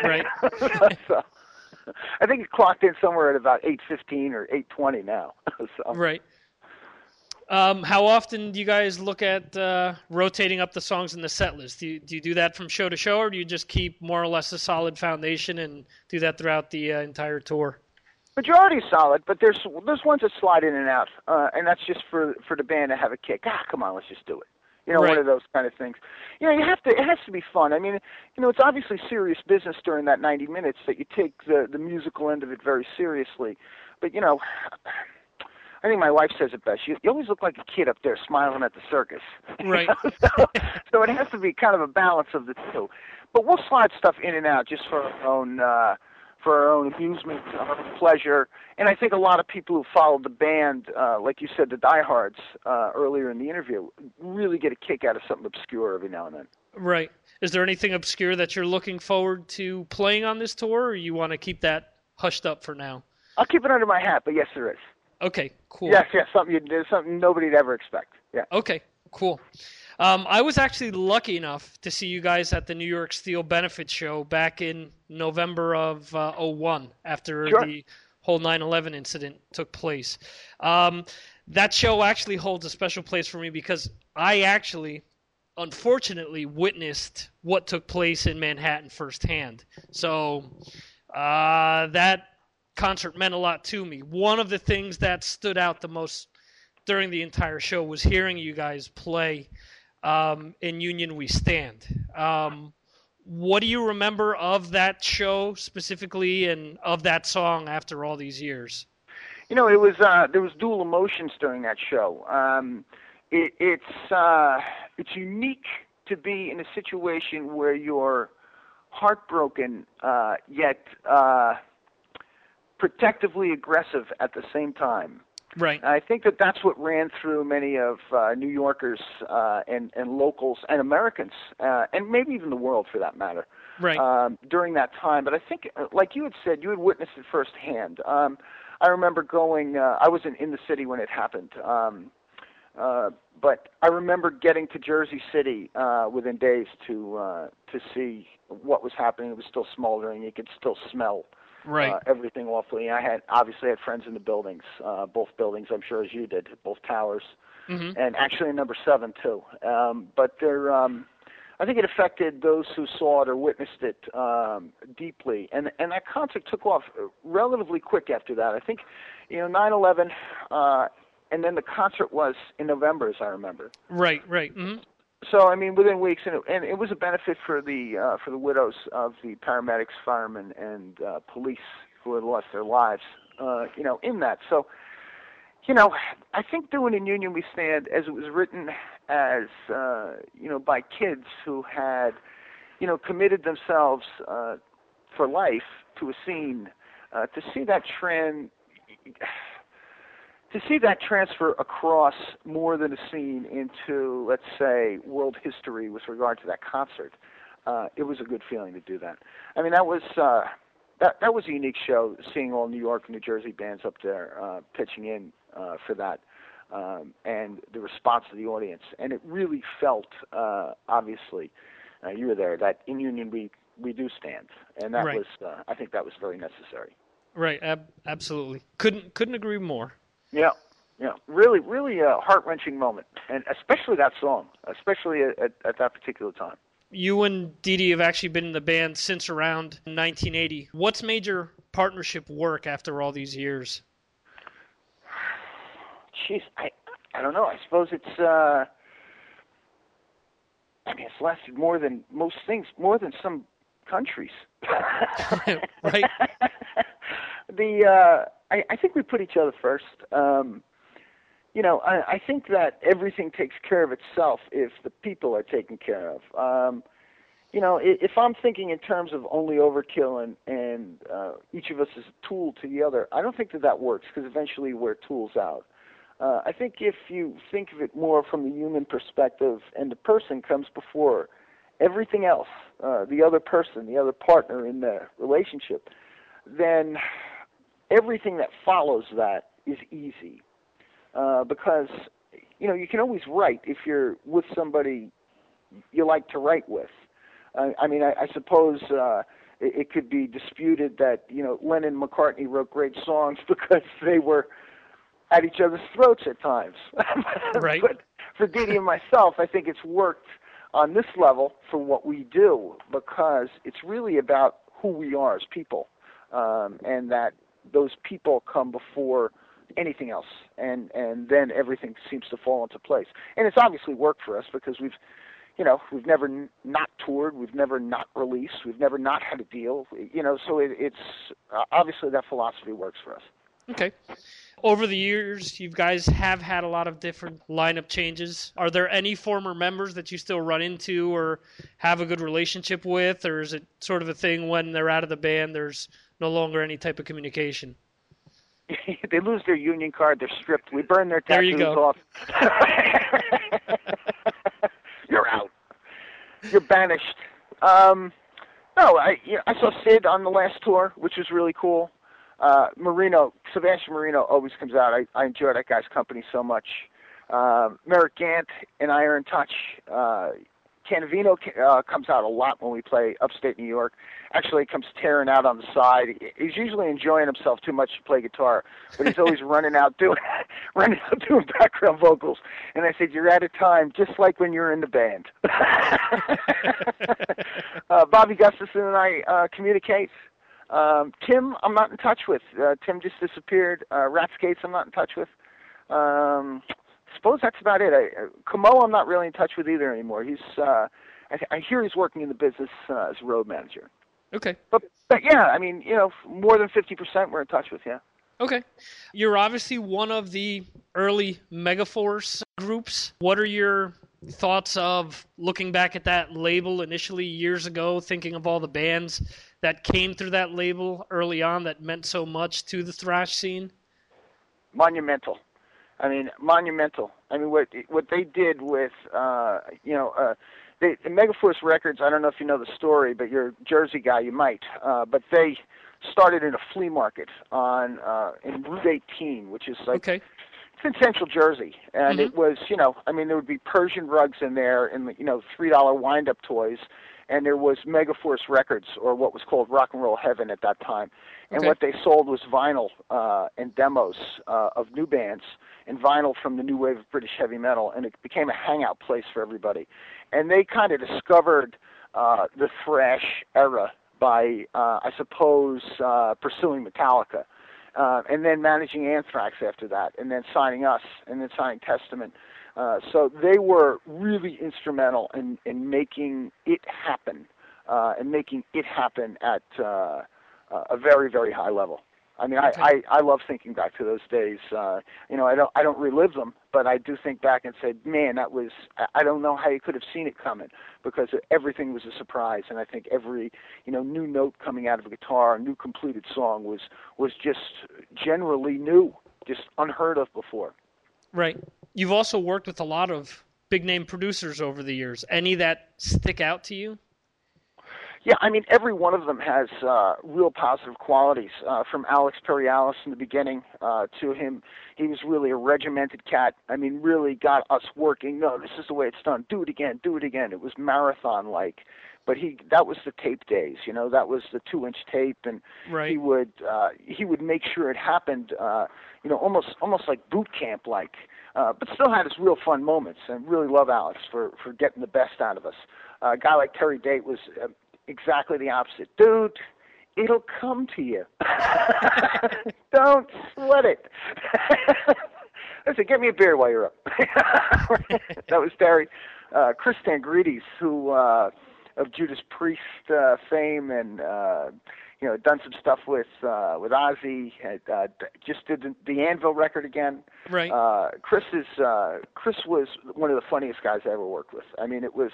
Right. [LAUGHS]
so I think it clocked in somewhere at about 8:15 or 8:20 now [LAUGHS] so
Right. Um, how often do you guys look at uh, rotating up the songs in the set list? Do you, do you do that from show to show, or do you just keep more or less a solid foundation and do that throughout the uh, entire tour?
Majority solid, but there's there's ones that slide in and out, uh, and that's just for for the band to have a kick. Ah, come on, let's just do it. You know,
Right.
one of those kind of things. You know, you have to. It has to be fun. I mean, you know, it's obviously serious business during that 90 minutes that you take the the musical end of it very seriously. But you know, I think my wife says it best. You, you always look like a kid up there smiling at the circus. [LAUGHS]
Right. [LAUGHS]
so, so it has to be kind of a balance of the two. But we'll slide stuff in and out just for our own uh, for our own amusement, our own pleasure. And I think a lot of people who followed the band, uh, like you said, the diehards uh, earlier in the interview, really get a kick out of something obscure every now and then.
Right. Is there anything obscure that you're looking forward to playing on this tour, or you want to keep that hushed up for now?
I'll keep it under my hat, but yes, there is.
Okay, cool.
Yes, yes, something you, something nobody'd ever expect. Yeah.
Okay, cool. Um, I was actually lucky enough to see you guys at the New York Steel Benefit Show back in November of uh, 01 after
Sure.
the whole 9/11 incident took place. Um, that show actually holds a special place for me because I actually, unfortunately, witnessed what took place in Manhattan firsthand. So uh, that concert meant a lot to me. One of the things that stood out the most during the entire show was hearing you guys play um, in Union We Stand. Um, what do you remember of that show specifically and of that song after all these years?
You know, it was uh, there was dual emotions during that show. Um, it, it's uh, it's unique to be in a situation where you're heartbroken uh, yet uh, protectively aggressive at the same time.
Right.
I think that that's what ran through many of uh, New Yorkers uh, and and locals and Americans uh, and maybe even the world for that matter
Right.
um, during that time. But I think, uh, like you had said, you had witnessed it firsthand. Um, I remember going. Uh, I wasn't in the city when it happened, um, uh, but I remember getting to Jersey City uh, within days to uh, to see what was happening. It was still smoldering. You could still smell
Right.
uh, everything awfully. I had obviously had friends in the buildings, uh, both buildings. I'm sure as you did, both towers
Mhm.
and actually number seven too. Um, but there, um, I think it affected those who saw it or witnessed it um, deeply, and and that concert took off relatively quick after that. I think, you know, 9/11, uh, and then the concert was in November, as I remember.
Right. Right. hmm
So I mean, within weeks, and it, and it was a benefit for the uh, for the widows of the paramedics, firemen, and uh, police who had lost their lives. Uh, you know, in that. So, you know, I think doing in Union We Stand, as it was written as uh, you know by kids who had, you know, committed themselves uh, for life to a scene, uh, to see that trend to see that transfer across more than a scene into, let's say, world history with regard to that concert, uh, it was a good feeling to do that. I mean, that was uh, that that was a unique show. Seeing all New York and New Jersey bands up there uh, pitching in uh, for that, um, and the response of the audience, and it really felt, uh, obviously, uh, you were there. That in Union we we do stand, and that
Right.
was, uh, I think, that was very necessary.
Right. Ab- absolutely. Couldn't couldn't agree more.
Yeah. know, really, really a heart wrenching moment, and especially that song, especially at, at, at that particular time.
You and Dee Dee have actually been in the band since around 1980. What's made your partnership work after all these years?
Jeez, I I don't know. I suppose it's uh I mean it's lasted more than most things, more than some countries. [LAUGHS]
right. [LAUGHS]
the uh I, I think we put each other first. Um you know, I, I think that everything takes care of itself if the people are taken care of. Um you know, if I'm thinking in terms of only overkill and and uh, each of us is a tool to the other, I don't think that that works because eventually we're tools out. Uh, I think if you think of it more from the human perspective and the person comes before everything else, uh, the other person, the other partner in the relationship, then everything that follows that is easy. Uh, because, you know, you can always write if you're with somebody you like to write with. Uh, I mean, I, I suppose uh, it, it could be disputed that, you know, Lennon and McCartney wrote great songs [LAUGHS] because they were at each other's throats at times. [LAUGHS]
right.
but for Dee and myself, I think it's worked on this level for what we do because it's really about who we are as people, um, and that those people come before anything else, and and then everything seems to fall into place. And it's obviously worked for us because we've you know, we've never n- not toured, we've never not released, we've never not had a deal. You know, so it, it's uh, obviously that philosophy works for us.
Okay. Over the years, you guys have had a lot of different lineup changes. Are there any former members that you still run into or have a good relationship with, or is it sort of a thing when they're out of the band, there's no longer any type of communication? [LAUGHS]
they lose their union card, they're stripped. We burn their tattoos There
you go.
off. [LAUGHS] You're out. You're banished. Um, no, I you know, I saw Sid on the last tour, which was really cool. Uh, Marino, Sebastian Marino always comes out. I, I enjoy that guy's company so much. Um, Merritt Gant and I are in touch. Uh, Cannavino uh, comes out a lot when we play upstate New York. Actually, he comes tearing out on the side. He's usually enjoying himself too much to play guitar, but he's always [LAUGHS] running out doing [LAUGHS] running out doing background vocals. And I said, "You're out of time, just like when you're in the band." [LAUGHS] uh, Bobby Gustafson and I uh, communicate. Um, Tim, I'm not in touch with. Uh, Tim just disappeared. Uh, Rat Skates, I'm not in touch with. Um, suppose that's about it. I, uh, Comeau, I'm not really in touch with either anymore. He's, uh, I, I hear he's working in the business uh, as a road manager.
Okay.
But, but yeah, I mean, you know, more than 50% we're in touch with. Yeah.
Okay. You're obviously one of the early Megaforce groups. What are your thoughts of looking back at that label initially years ago, thinking of all the bands that came through that label early on that meant so much to the thrash scene?
Monumental. I mean, monumental. I mean, what what they did with, uh, you know, uh, they, the Megaforce Records. I don't know if you know the story, but you're a Jersey guy, you might. Uh, but they started in a flea market on uh, in Route 18, which is like
okay.
it's in Central Jersey, and
Mhm.
it was, you know, I mean, there would be Persian rugs in there, and you know, three dollar wind up toys, and there was Megaforce Records, or what was called Rock and Roll Heaven at that time, and
Okay.
what they sold was vinyl uh, and demos uh, of new bands, and vinyl from the new wave of British heavy metal, and it became a hangout place for everybody, and they kind of discovered uh, the thrash era by, uh, I suppose, uh, pursuing Metallica uh, and then managing Anthrax after that, and then signing us, and then signing Testament. Uh, so they were really instrumental in, in making it happen, uh, and making it happen at uh, a very, very high level. I mean, I, I, I love thinking back to those days. Uh, you know, I don't I don't relive them, but I do think back and say, man, that was I- I don't know how you could have seen it coming because everything was a surprise, and I think every you know new note coming out of a guitar, a new completed song was was just generally new, just unheard of before.
Right. You've also worked with a lot of big name producers over the years. Any that stick out to you?
Yeah, I mean, every one of them has uh, real positive qualities. Uh, from Alex Perialas in the beginning uh, to him, he was really a regimented cat. I mean, really got us working. No, this is the way it's done. Do it again. Do it again. It was marathon like. But he that was the tape days, you know. That was the two-inch tape, and
Right.
he would uh, he would make sure it happened, uh, you know, almost almost like boot camp like. Uh, but still had his real fun moments, and really love Alex for for getting the best out of us. Uh, a guy like Terry Date was uh, exactly the opposite. Dude, it'll come to you. [LAUGHS] Don't sweat it. [LAUGHS] Listen, get me a beer while you're up. [LAUGHS] that was Terry. Uh, Chris Tsangarides, who uh, of Judas Priest uh, fame and uh, you know done some stuff with uh, with Ozzy. Had, uh, just did the, the Anvil record again.
Right.
Uh, Chris is uh, Chris was one of the funniest guys I ever worked with. I mean, it was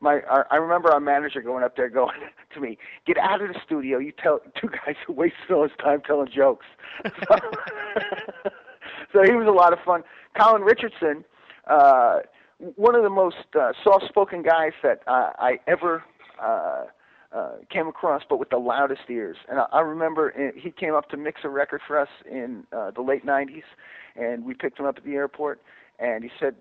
my. I, I remember our manager going up there, going [LAUGHS] to me, "Get out of the studio! You tell [LAUGHS] two guys who wasted all his time telling jokes." So, [LAUGHS] so he was a lot of fun. Colin Richardson, uh, one of the most uh, soft-spoken guys that uh, I ever. Uh, uh, came across, but with the loudest ears. And I, I remember uh, he came up to mix a record for us in uh, the late '90s, and we picked him up at the airport. And he said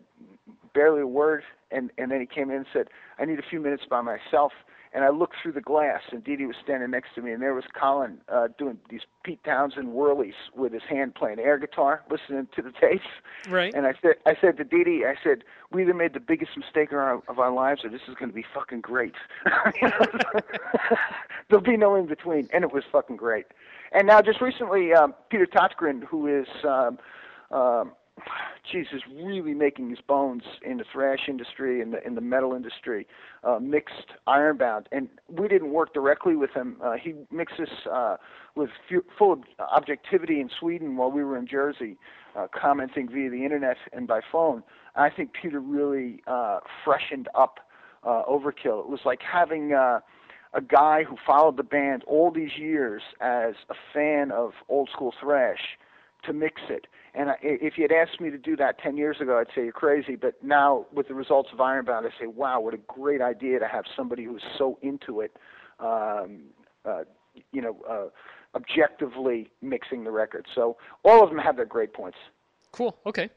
barely a word, and and then he came in and said, "I need a few minutes by myself." And I looked through the glass, and Dee Dee was standing next to me, and there was Colin uh, doing these Pete Townshend whirlies with his hand playing air guitar, listening to the tapes.
Right.
And I said, I said to Dee Dee, I said, we either made the biggest mistake of our, of our lives, or this is going to be fucking great. [LAUGHS] There'll be no in between, and it was fucking great. And now, just recently, um, Peter Tägtgren, who is, um, um, geez, is really making his bones in the thrash industry and the in the metal industry, uh, mixed Ironbound, and we didn't work directly with him. Uh, he mixes uh, with fu- full ob- objectivity in Sweden while we were in Jersey, uh, commenting via the internet and by phone. I think Peter really uh, freshened up uh, Overkill. It was like having uh, a guy who followed the band all these years as a fan of old school thrash to mix it. And I, if you had asked me to do that 10 years ago, I'd say you're crazy. But now, with the results of Ironbound, I say, wow, what a great idea to have somebody who's so into it, um, uh, you know, uh, objectively mixing the record. So all of them have their great points.
Cool. Okay.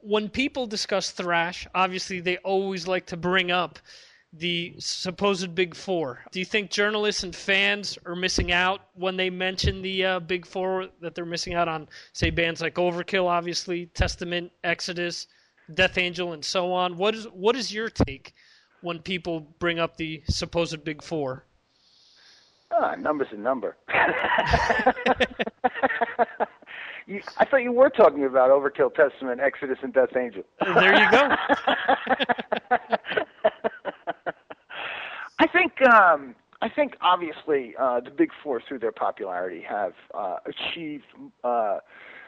When people discuss thrash, obviously they always like to bring up the supposed Big Four. Do you think journalists and fans are missing out when they mention the uh, Big Four? That they're missing out on, say, bands like Overkill, obviously, Testament, Exodus, Death Angel, and so on. What is what is your take when people bring up the supposed Big Four?
Ah, number's a number. [LAUGHS] you, I thought you were talking about Overkill, Testament, Exodus, and Death Angel.
There you go. [LAUGHS]
I think um, I think obviously uh, the big four through their popularity have uh, achieved uh,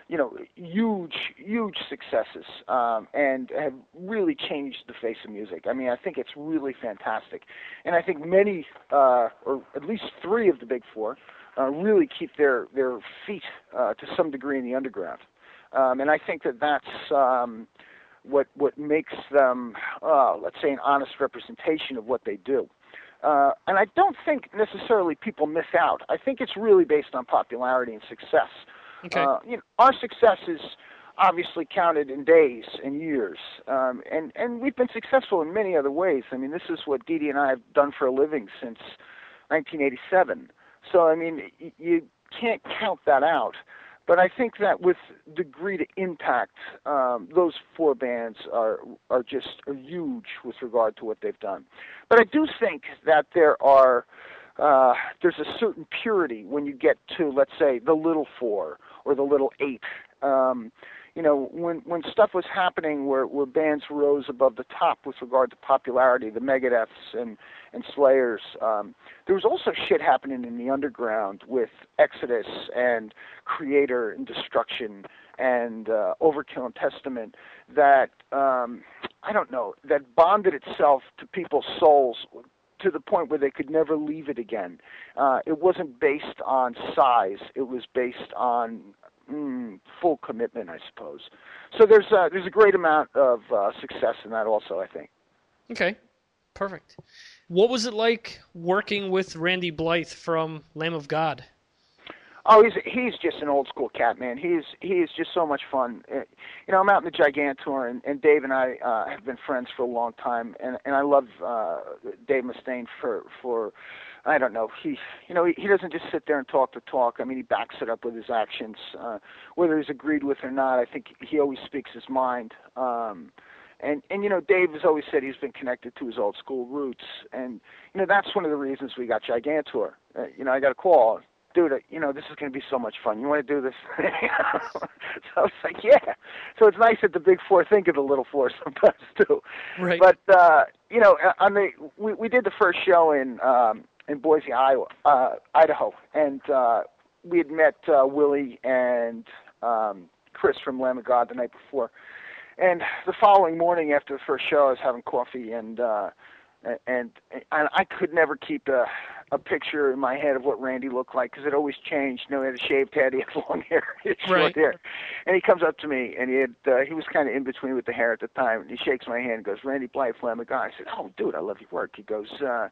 you know huge huge successes um, and have really changed the face of music. I mean I think it's really fantastic, and I think many uh, or at least three of the big four uh, really keep their their feet uh, to some degree in the underground, um, and I think that that's. Um, what what makes them, uh, let's say, an honest representation of what they do. Uh, and I don't think necessarily people miss out. I think it's really based on popularity and success.
Okay.
Uh, you know, our success is obviously counted in days and years, um, and and we've been successful in many other ways. I mean, this is what Dee Dee and I have done for a living since 1987. So I mean, y- you can't count that out. But I think that with degree to impact, um, those four bands are are just huge with regard to what they've done. But I do think that there are uh, there's a certain purity when you get to let's say the little four or the little eight. Um, you know, when when stuff was happening where where bands rose above the top with regard to popularity, the Megadeths and and Slayers, um, there was also shit happening in the underground with Exodus and Kreator and Destruction and uh, Overkill and Testament that um, I don't know that bonded itself to people's souls to the point where they could never leave it again. Uh, it wasn't based on size; it was based on mm, full commitment, I suppose. So there's a, there's a great amount of uh, success in that, also. I think.
Okay, perfect. What was it like working with Randy Blythe from Lamb of God?
Oh, he's he's just an old school cat, man. He's he's just so much fun. Uh, You know, I'm out in the Gigantour, and, and Dave and I uh, have been friends for a long time, and and I love uh, Dave Mustaine for for I don't know. He you know he, he doesn't just sit there and talk the talk. I mean, he backs it up with his actions, uh, whether he's agreed with or not. I think he always speaks his mind. Um, and and you know Dave has always said he's been connected to his old school roots, and you know that's one of the reasons we got Gigantour. Uh, you know, I got a call dude, uh, you know, this is going to be so much fun. You want to do this? [LAUGHS] so I was like, yeah. So it's nice that the big four think of the little four [LAUGHS] sometimes too.
Right.
But uh, you know, uh, on the we we did the first show in um, in Boise, Iowa, uh, Idaho, and uh, we had met uh, Willie and um, Chris from Lamb of God the night before. And the following morning after the first show, I was having coffee and. uh and and I could never keep a a picture in my head of what Randy looked like because it always changed. You know, he had a shaved head, he had [LAUGHS] long hair, he had short
Right.
hair, and he comes up to me and he had uh, he was kind of in between with the hair at the time, and he shakes my hand and goes, "Randy Blythe, Lamb of God." I said, "Oh, dude, I love your work." He goes, uh,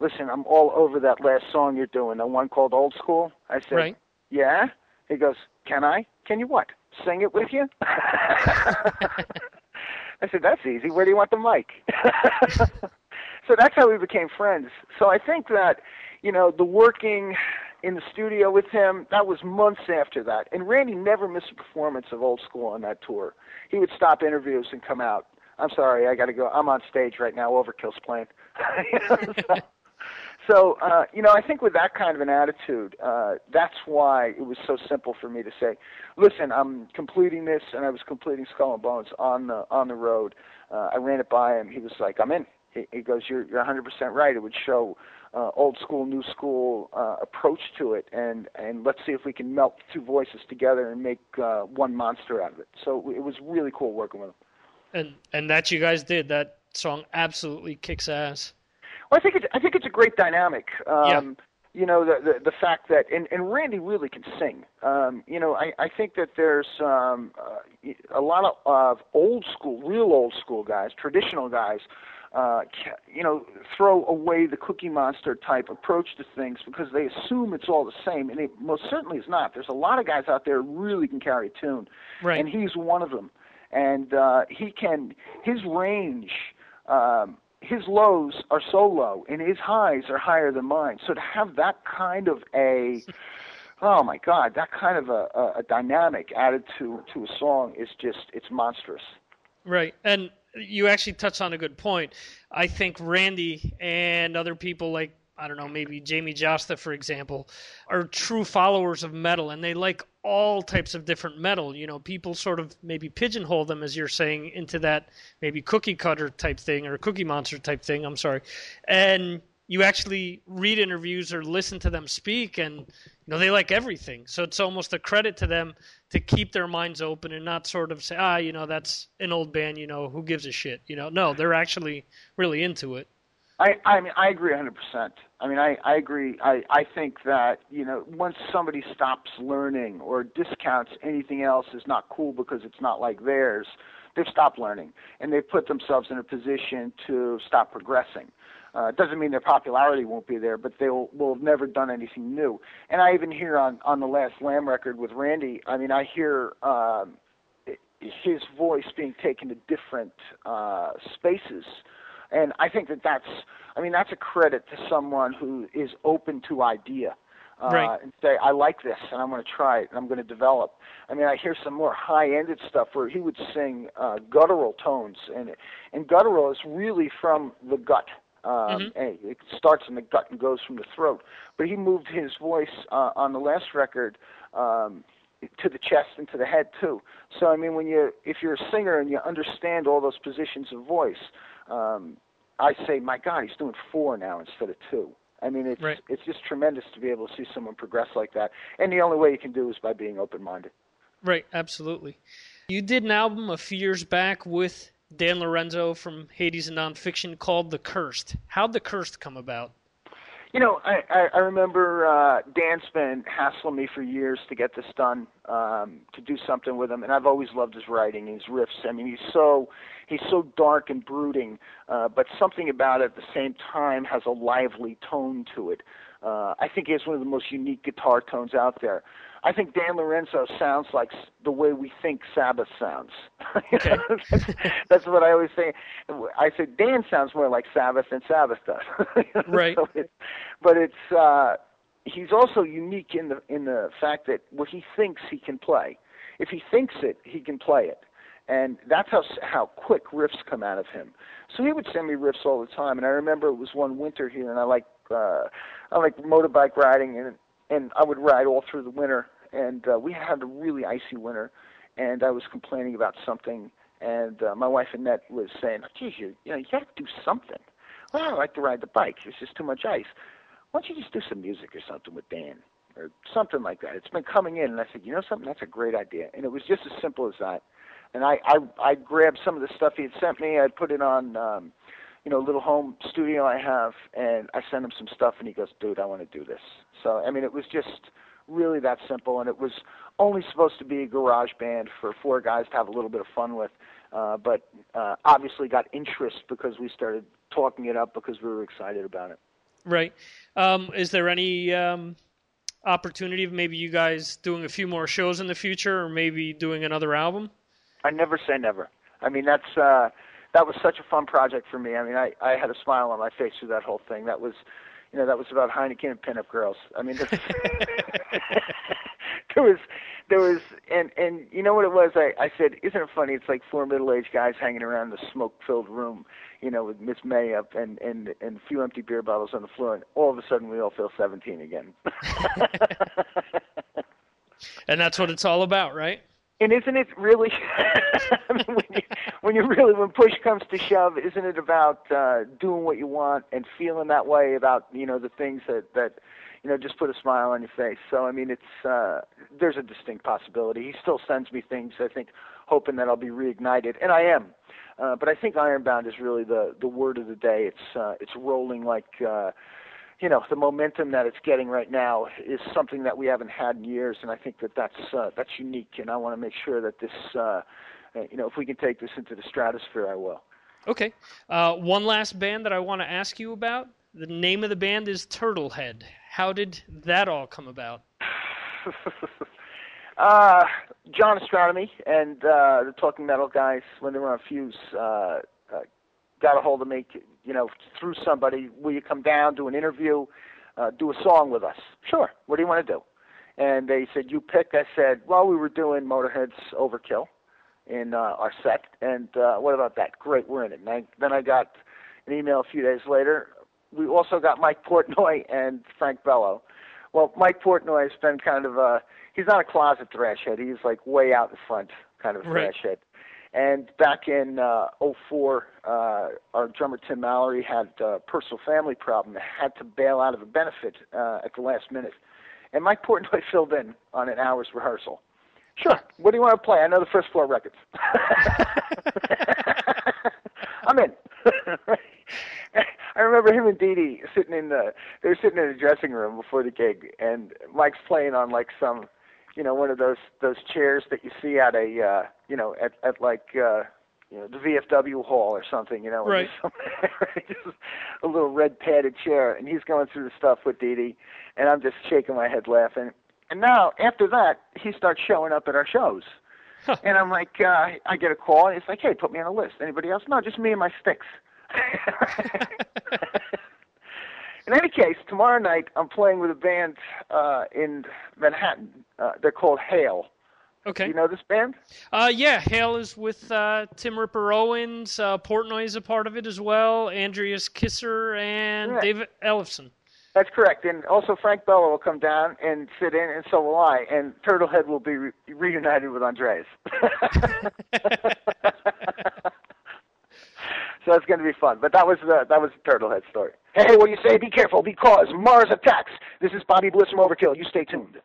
"Listen, I'm all over that last song you're doing, the one called Old School." I said,
Right.
"Yeah." He goes, "Can I? Can you what? Sing it with you?" [LAUGHS] I said, "That's easy. Where do you want the mic?" [LAUGHS] so that's how we became friends. So I think that, you know, the working in the studio with him, that was months after that. And Randy never missed a performance of Old School on that tour. He would stop interviews and come out. I'm sorry, I got to go. I'm on stage right now. Overkill's playing. [LAUGHS] You know, so, so uh, you know, I think with that kind of an attitude, uh, that's why it was so simple for me to say, "Listen, I'm completing this," and I was completing Skull and Bones on the on the road. Uh, I ran it by him. He was like, "I'm in." He, he goes, "You're you're 100% right. It would show uh, old school, new school uh, approach to it, and and let's see if we can melt two voices together and make uh, one monster out of it." So it was really cool working with him.
And and that you guys did. That song absolutely kicks ass.
Well, I think it's I think it's a great dynamic. Um, You know the, the the fact that and and Randy really can sing. Um, you know I I think that there's um, uh, a lot of, of old school, real old school guys, traditional guys. Uh, you know, throw away the Cookie Monster type approach to things because they assume it's all the same, and it most certainly is not. There's a lot of guys out there who really can carry a tune,
Right.
and he's one of them. And uh, he can his range. Um, his lows are so low and his highs are higher than mine. So to have that kind of a oh my god, that kind of a, a, a dynamic added to to a song is just it's monstrous.
Right. And you actually touched on a good point. I think Randy and other people like I don't know, maybe Jamey Jasta, for example, are true followers of metal and they like all types of different metal. You know, people sort of maybe pigeonhole them, as you're saying, into that maybe cookie cutter type thing or cookie monster type thing. I'm sorry. And you actually read interviews or listen to them speak and you know they like everything so it's almost a credit to them to keep their minds open and not sort of say ah you know that's an old band you know who gives a shit you know no they're actually really into it
I I mean I agree 100%. I mean I I agree. I I think that, you know, once somebody stops learning or discounts anything else as not cool because it's not like theirs, they've stopped learning and they've put themselves in a position to stop progressing. Uh, doesn't mean their popularity won't be there, but they will, will have never done anything new. And I even hear on on the last Lamb record with Randy. I mean, I hear um, his voice being taken to different uh, spaces, and I think that that's. I mean, that's a credit to someone who is open to idea. Uh,
Right.
and say, I like this, and I'm going to try it, and I'm going to develop. I mean, I hear some more high-ended stuff where he would sing uh, guttural tones, and and guttural is really from the gut. Um, and It starts in the gut and goes from the throat. But he moved his voice uh, on the last record um, to the chest and to the head too. So I mean, when you if you're a singer and you understand all those positions of voice, um, I say, my God, he's doing four now instead of two. I mean, it's
Right.
it's just tremendous to be able to see someone progress like that. And the only way you can do is by being open-minded.
right absolutely you did an album a few years back with dan lorenzo from hades and nonfiction called the cursed how'd the cursed come about
You know, I, I, I remember uh, Dan's been hassling me for years to get this done, um, to do something with him, and I've always loved his writing, his riffs. I mean, he's so he's so dark and brooding, uh, but something about it at the same time has a lively tone to it. Uh, I think he has one of the most unique guitar tones out there. I think Dan Lorenzo sounds like the way we think Sabbath sounds.
Okay. [LAUGHS]
that's, that's what I always say. I said Dan sounds more like Sabbath than Sabbath does. [LAUGHS]
Right.
So it, but it's uh, he's also unique in the in the fact that what he thinks he can play. If he thinks it, he can play it, and that's how s- how quick riffs come out of him. So he would send me riffs all the time, and I remember it was one winter here, and I like uh, I like motorbike riding, and and I would ride all through the winter, and uh, we had a really icy winter, and I was complaining about something, and uh, my wife Annette was saying, "Geez, you you know you got to do something." Well, I like to ride the bike. There's just too much ice. Why don't you just do some music or something with Dan or something like that? It's been coming in, and I said, you know something, that's a great idea, and it was just as simple as that. And I I I grabbed some of the stuff he had sent me. I put it on. um you know, little home studio I have, and I sent him some stuff, and he goes, "Dude, I want to do this." So, I mean, it was just really that simple, and it was only supposed to be a garage band for four guys to have a little bit of fun with, uh, but uh, obviously got interest because we started talking it up because we were excited about it.
Right. Um, is there any um, opportunity of maybe you guys doing a few more shows in the future, or maybe doing another album?
I never say never. I mean, that's uh, that was such a fun project for me. I mean, I I had a smile on my face through that whole thing. That was, you know, that was about Heineken and pinup girls. I mean, that's, [LAUGHS] [LAUGHS] there was there was and and you know what it was i i said isn't it funny it's like four middle aged guys hanging around the smoke filled room you know with miss may up and and and a few empty beer bottles on the floor and all of a sudden we all feel seventeen again [LAUGHS]
And that's what it's all about, right?
And isn't it really [LAUGHS] I mean, when you when you really when push comes to shove isn't it about uh doing what you want and feeling that way about you know the things that that you know just put a smile on your face? So i mean it's uh there's a distinct possibility. He still sends me things i think hoping that i'll be reignited. And i am. Uh but i think ironbound is really the the word of the day. It's uh it's rolling like uh you know the momentum that it's getting right now is something that we haven't had in years, and I think that that's uh, that's unique. And I want to make sure that this, uh, you know, if we can take this into the stratosphere, I will.
Okay. Uh, one last band that I want to ask you about. The name of the band is Turtlehead. How did that all come about? [LAUGHS]
uh, John Ostronomy and uh, the Talking Metal guys, when they were on Fuse, uh, got a hold of me, you know, through somebody. Will you come down, do an interview, uh, do a song with us? Sure. What do you want to do? And they said, you pick. I said, well, we were doing Motorhead's Overkill in uh, our set, and uh, what about that? Great, we're in it. And I, then I got an email a few days later. We also got Mike Portnoy and Frank Bello. Well, Mike Portnoy has been kind of a he's not a closet thrash head. He's like way out in front kind of
Right.
thrash head. And back in uh, 04, uh, our drummer Tim Mallare had a personal family problem, had to bail out of a benefit uh, at the last minute. And Mike Portnoy [LAUGHS] filled in on an hour's rehearsal. Sure. What do you want to play? I know the first floor records. [LAUGHS] I'm in. [LAUGHS] I remember him and Dee Dee sitting in the they were sitting in the dressing room before the gig and Mike's playing on like some you know, one of those those chairs that you see at a uh you know, at at like uh you know, the VFW hall or something, you know,
Right. [LAUGHS]
just a little red padded chair and he's going through the stuff with Dee Dee and I'm just shaking my head laughing. And now after that he starts showing up at our shows. And I'm like, uh, I get a call, and it's like, hey, put me on a list. Anybody else? No, just me and my sticks. [LAUGHS] [LAUGHS] in any case, tomorrow night I'm playing with a band uh, in Manhattan. Uh, they're called Hail.
Okay.
You know this band?
Uh, yeah, Hail is with uh, Tim Ripper Owens. Uh, Portnoy is a part of it as well. Andreas Kisser and
Yeah.
David Ellefson.
That's correct. And also Frank Bello will come down and sit in, and so will I. And Turtlehead will be re- reunited with Andreas. [LAUGHS] [LAUGHS] so it's going to be fun. But that was the that was the Turtlehead story. Hey, what do you say? Be careful because Mars attacks. This is Bobby Blitz from Overkill. You stay tuned.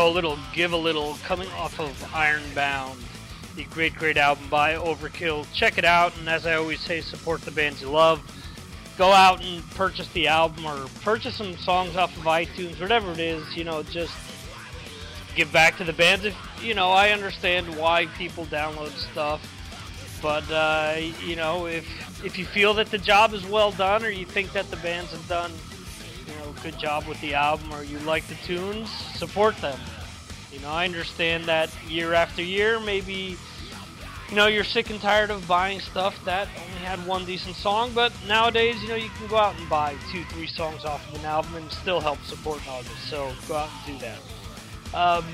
Go, a little Give a Little, coming off of Ironbound, the great, great album by Overkill. Check it out, and as I always say, support the bands you love. Go out and purchase the album or purchase some songs off of iTunes, whatever it is, you know, just give back to the bands. If, you know, I understand why people download stuff, but, uh, you know, if, if you feel that the job is well done or you think that the bands have done good job with the album or you like the tunes, support them. You know, I understand that year after year, maybe, you know, you're sick and tired of buying stuff that only had one decent song, but nowadays, you know, you can go out and buy two, three songs off of an album and still help support an artist. So go out and do that. Um,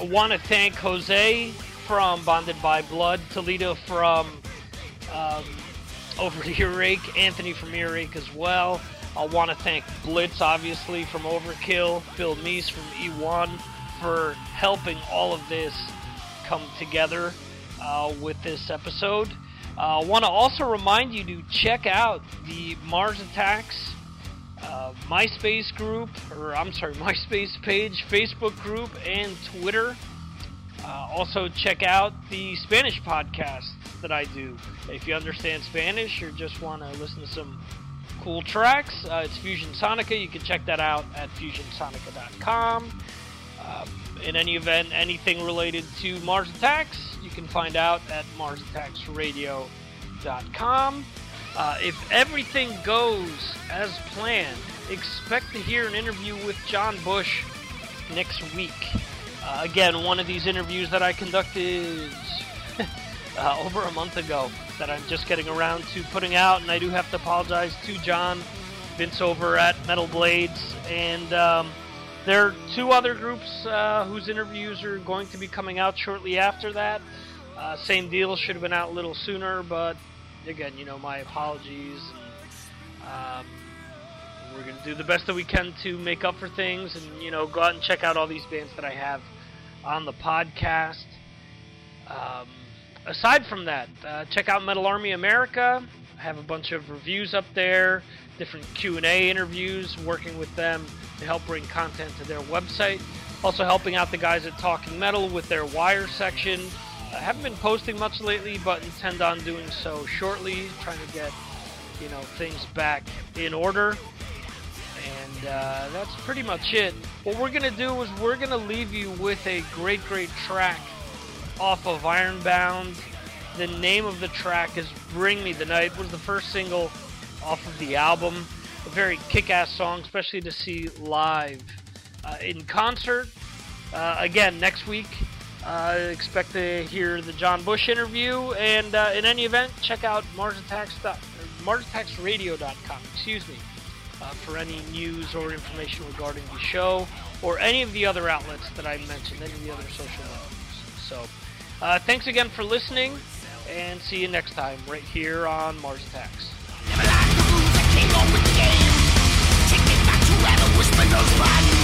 I want to thank Jose from Bonded by Blood, Toledo from um, Over [LAUGHS] to Earache, Anthony from Earache as well. I want to thank Blitz, obviously, from Overkill, Phil Meese from E1 for helping all of this come together uh, with this episode. I uh, want to also remind you to check out the Mars Attacks uh, MySpace group, or I'm sorry, [LAUGHS] MySpace page, Facebook group, and Twitter. Uh, also, check out the Spanish podcast that I do. If you understand Spanish or just want to listen to some cool tracks. Uh, it's Fusion Sonica. You can check that out at fusionsonica.com. Um, in any event, anything related to Mars Attacks, you can find out at marsattacksradio.com. Uh, if everything goes as planned, expect to hear an interview with John Bush next week. Uh, again, one of these interviews that I conducted [LAUGHS] uh, over a month ago that I'm just getting around to putting out, and I do have to apologize to John, Vince over at Metal Blades, and um, there are two other groups uh, whose interviews are going to be coming out shortly after that. Uh, same deal, should have been out a little sooner, but again, you know, my apologies. And, um, we're going to do the best that we can to make up for things, and you know, go out and check out all these bands that I have on the podcast. Um, aside from that, uh, check out Metal Army America. I have a bunch of reviews up there, different Q&A interviews, working with them to help bring content to their website. Also helping out the guys at Talking Metal with their wire section. I haven't been posting much lately, but intend on doing so shortly, trying to get you know things back in order. And uh, that's pretty much it. What we're gonna do is we're gonna leave you with a great, great track off of Ironbound. The name of the track is Bring Me the Night. It was the first single off of the album. A very kick-ass song, especially to see live uh, in concert. Uh, again, next week, uh, expect to hear the John Bush interview. And uh, in any event, check out MarsAttacks.com, excuse me, uh, for any news or information regarding the show or any of the other outlets that I mentioned, any of the other social networks. So, uh, thanks again for listening, and see you next time right here on Mars Attacks. Whisper by.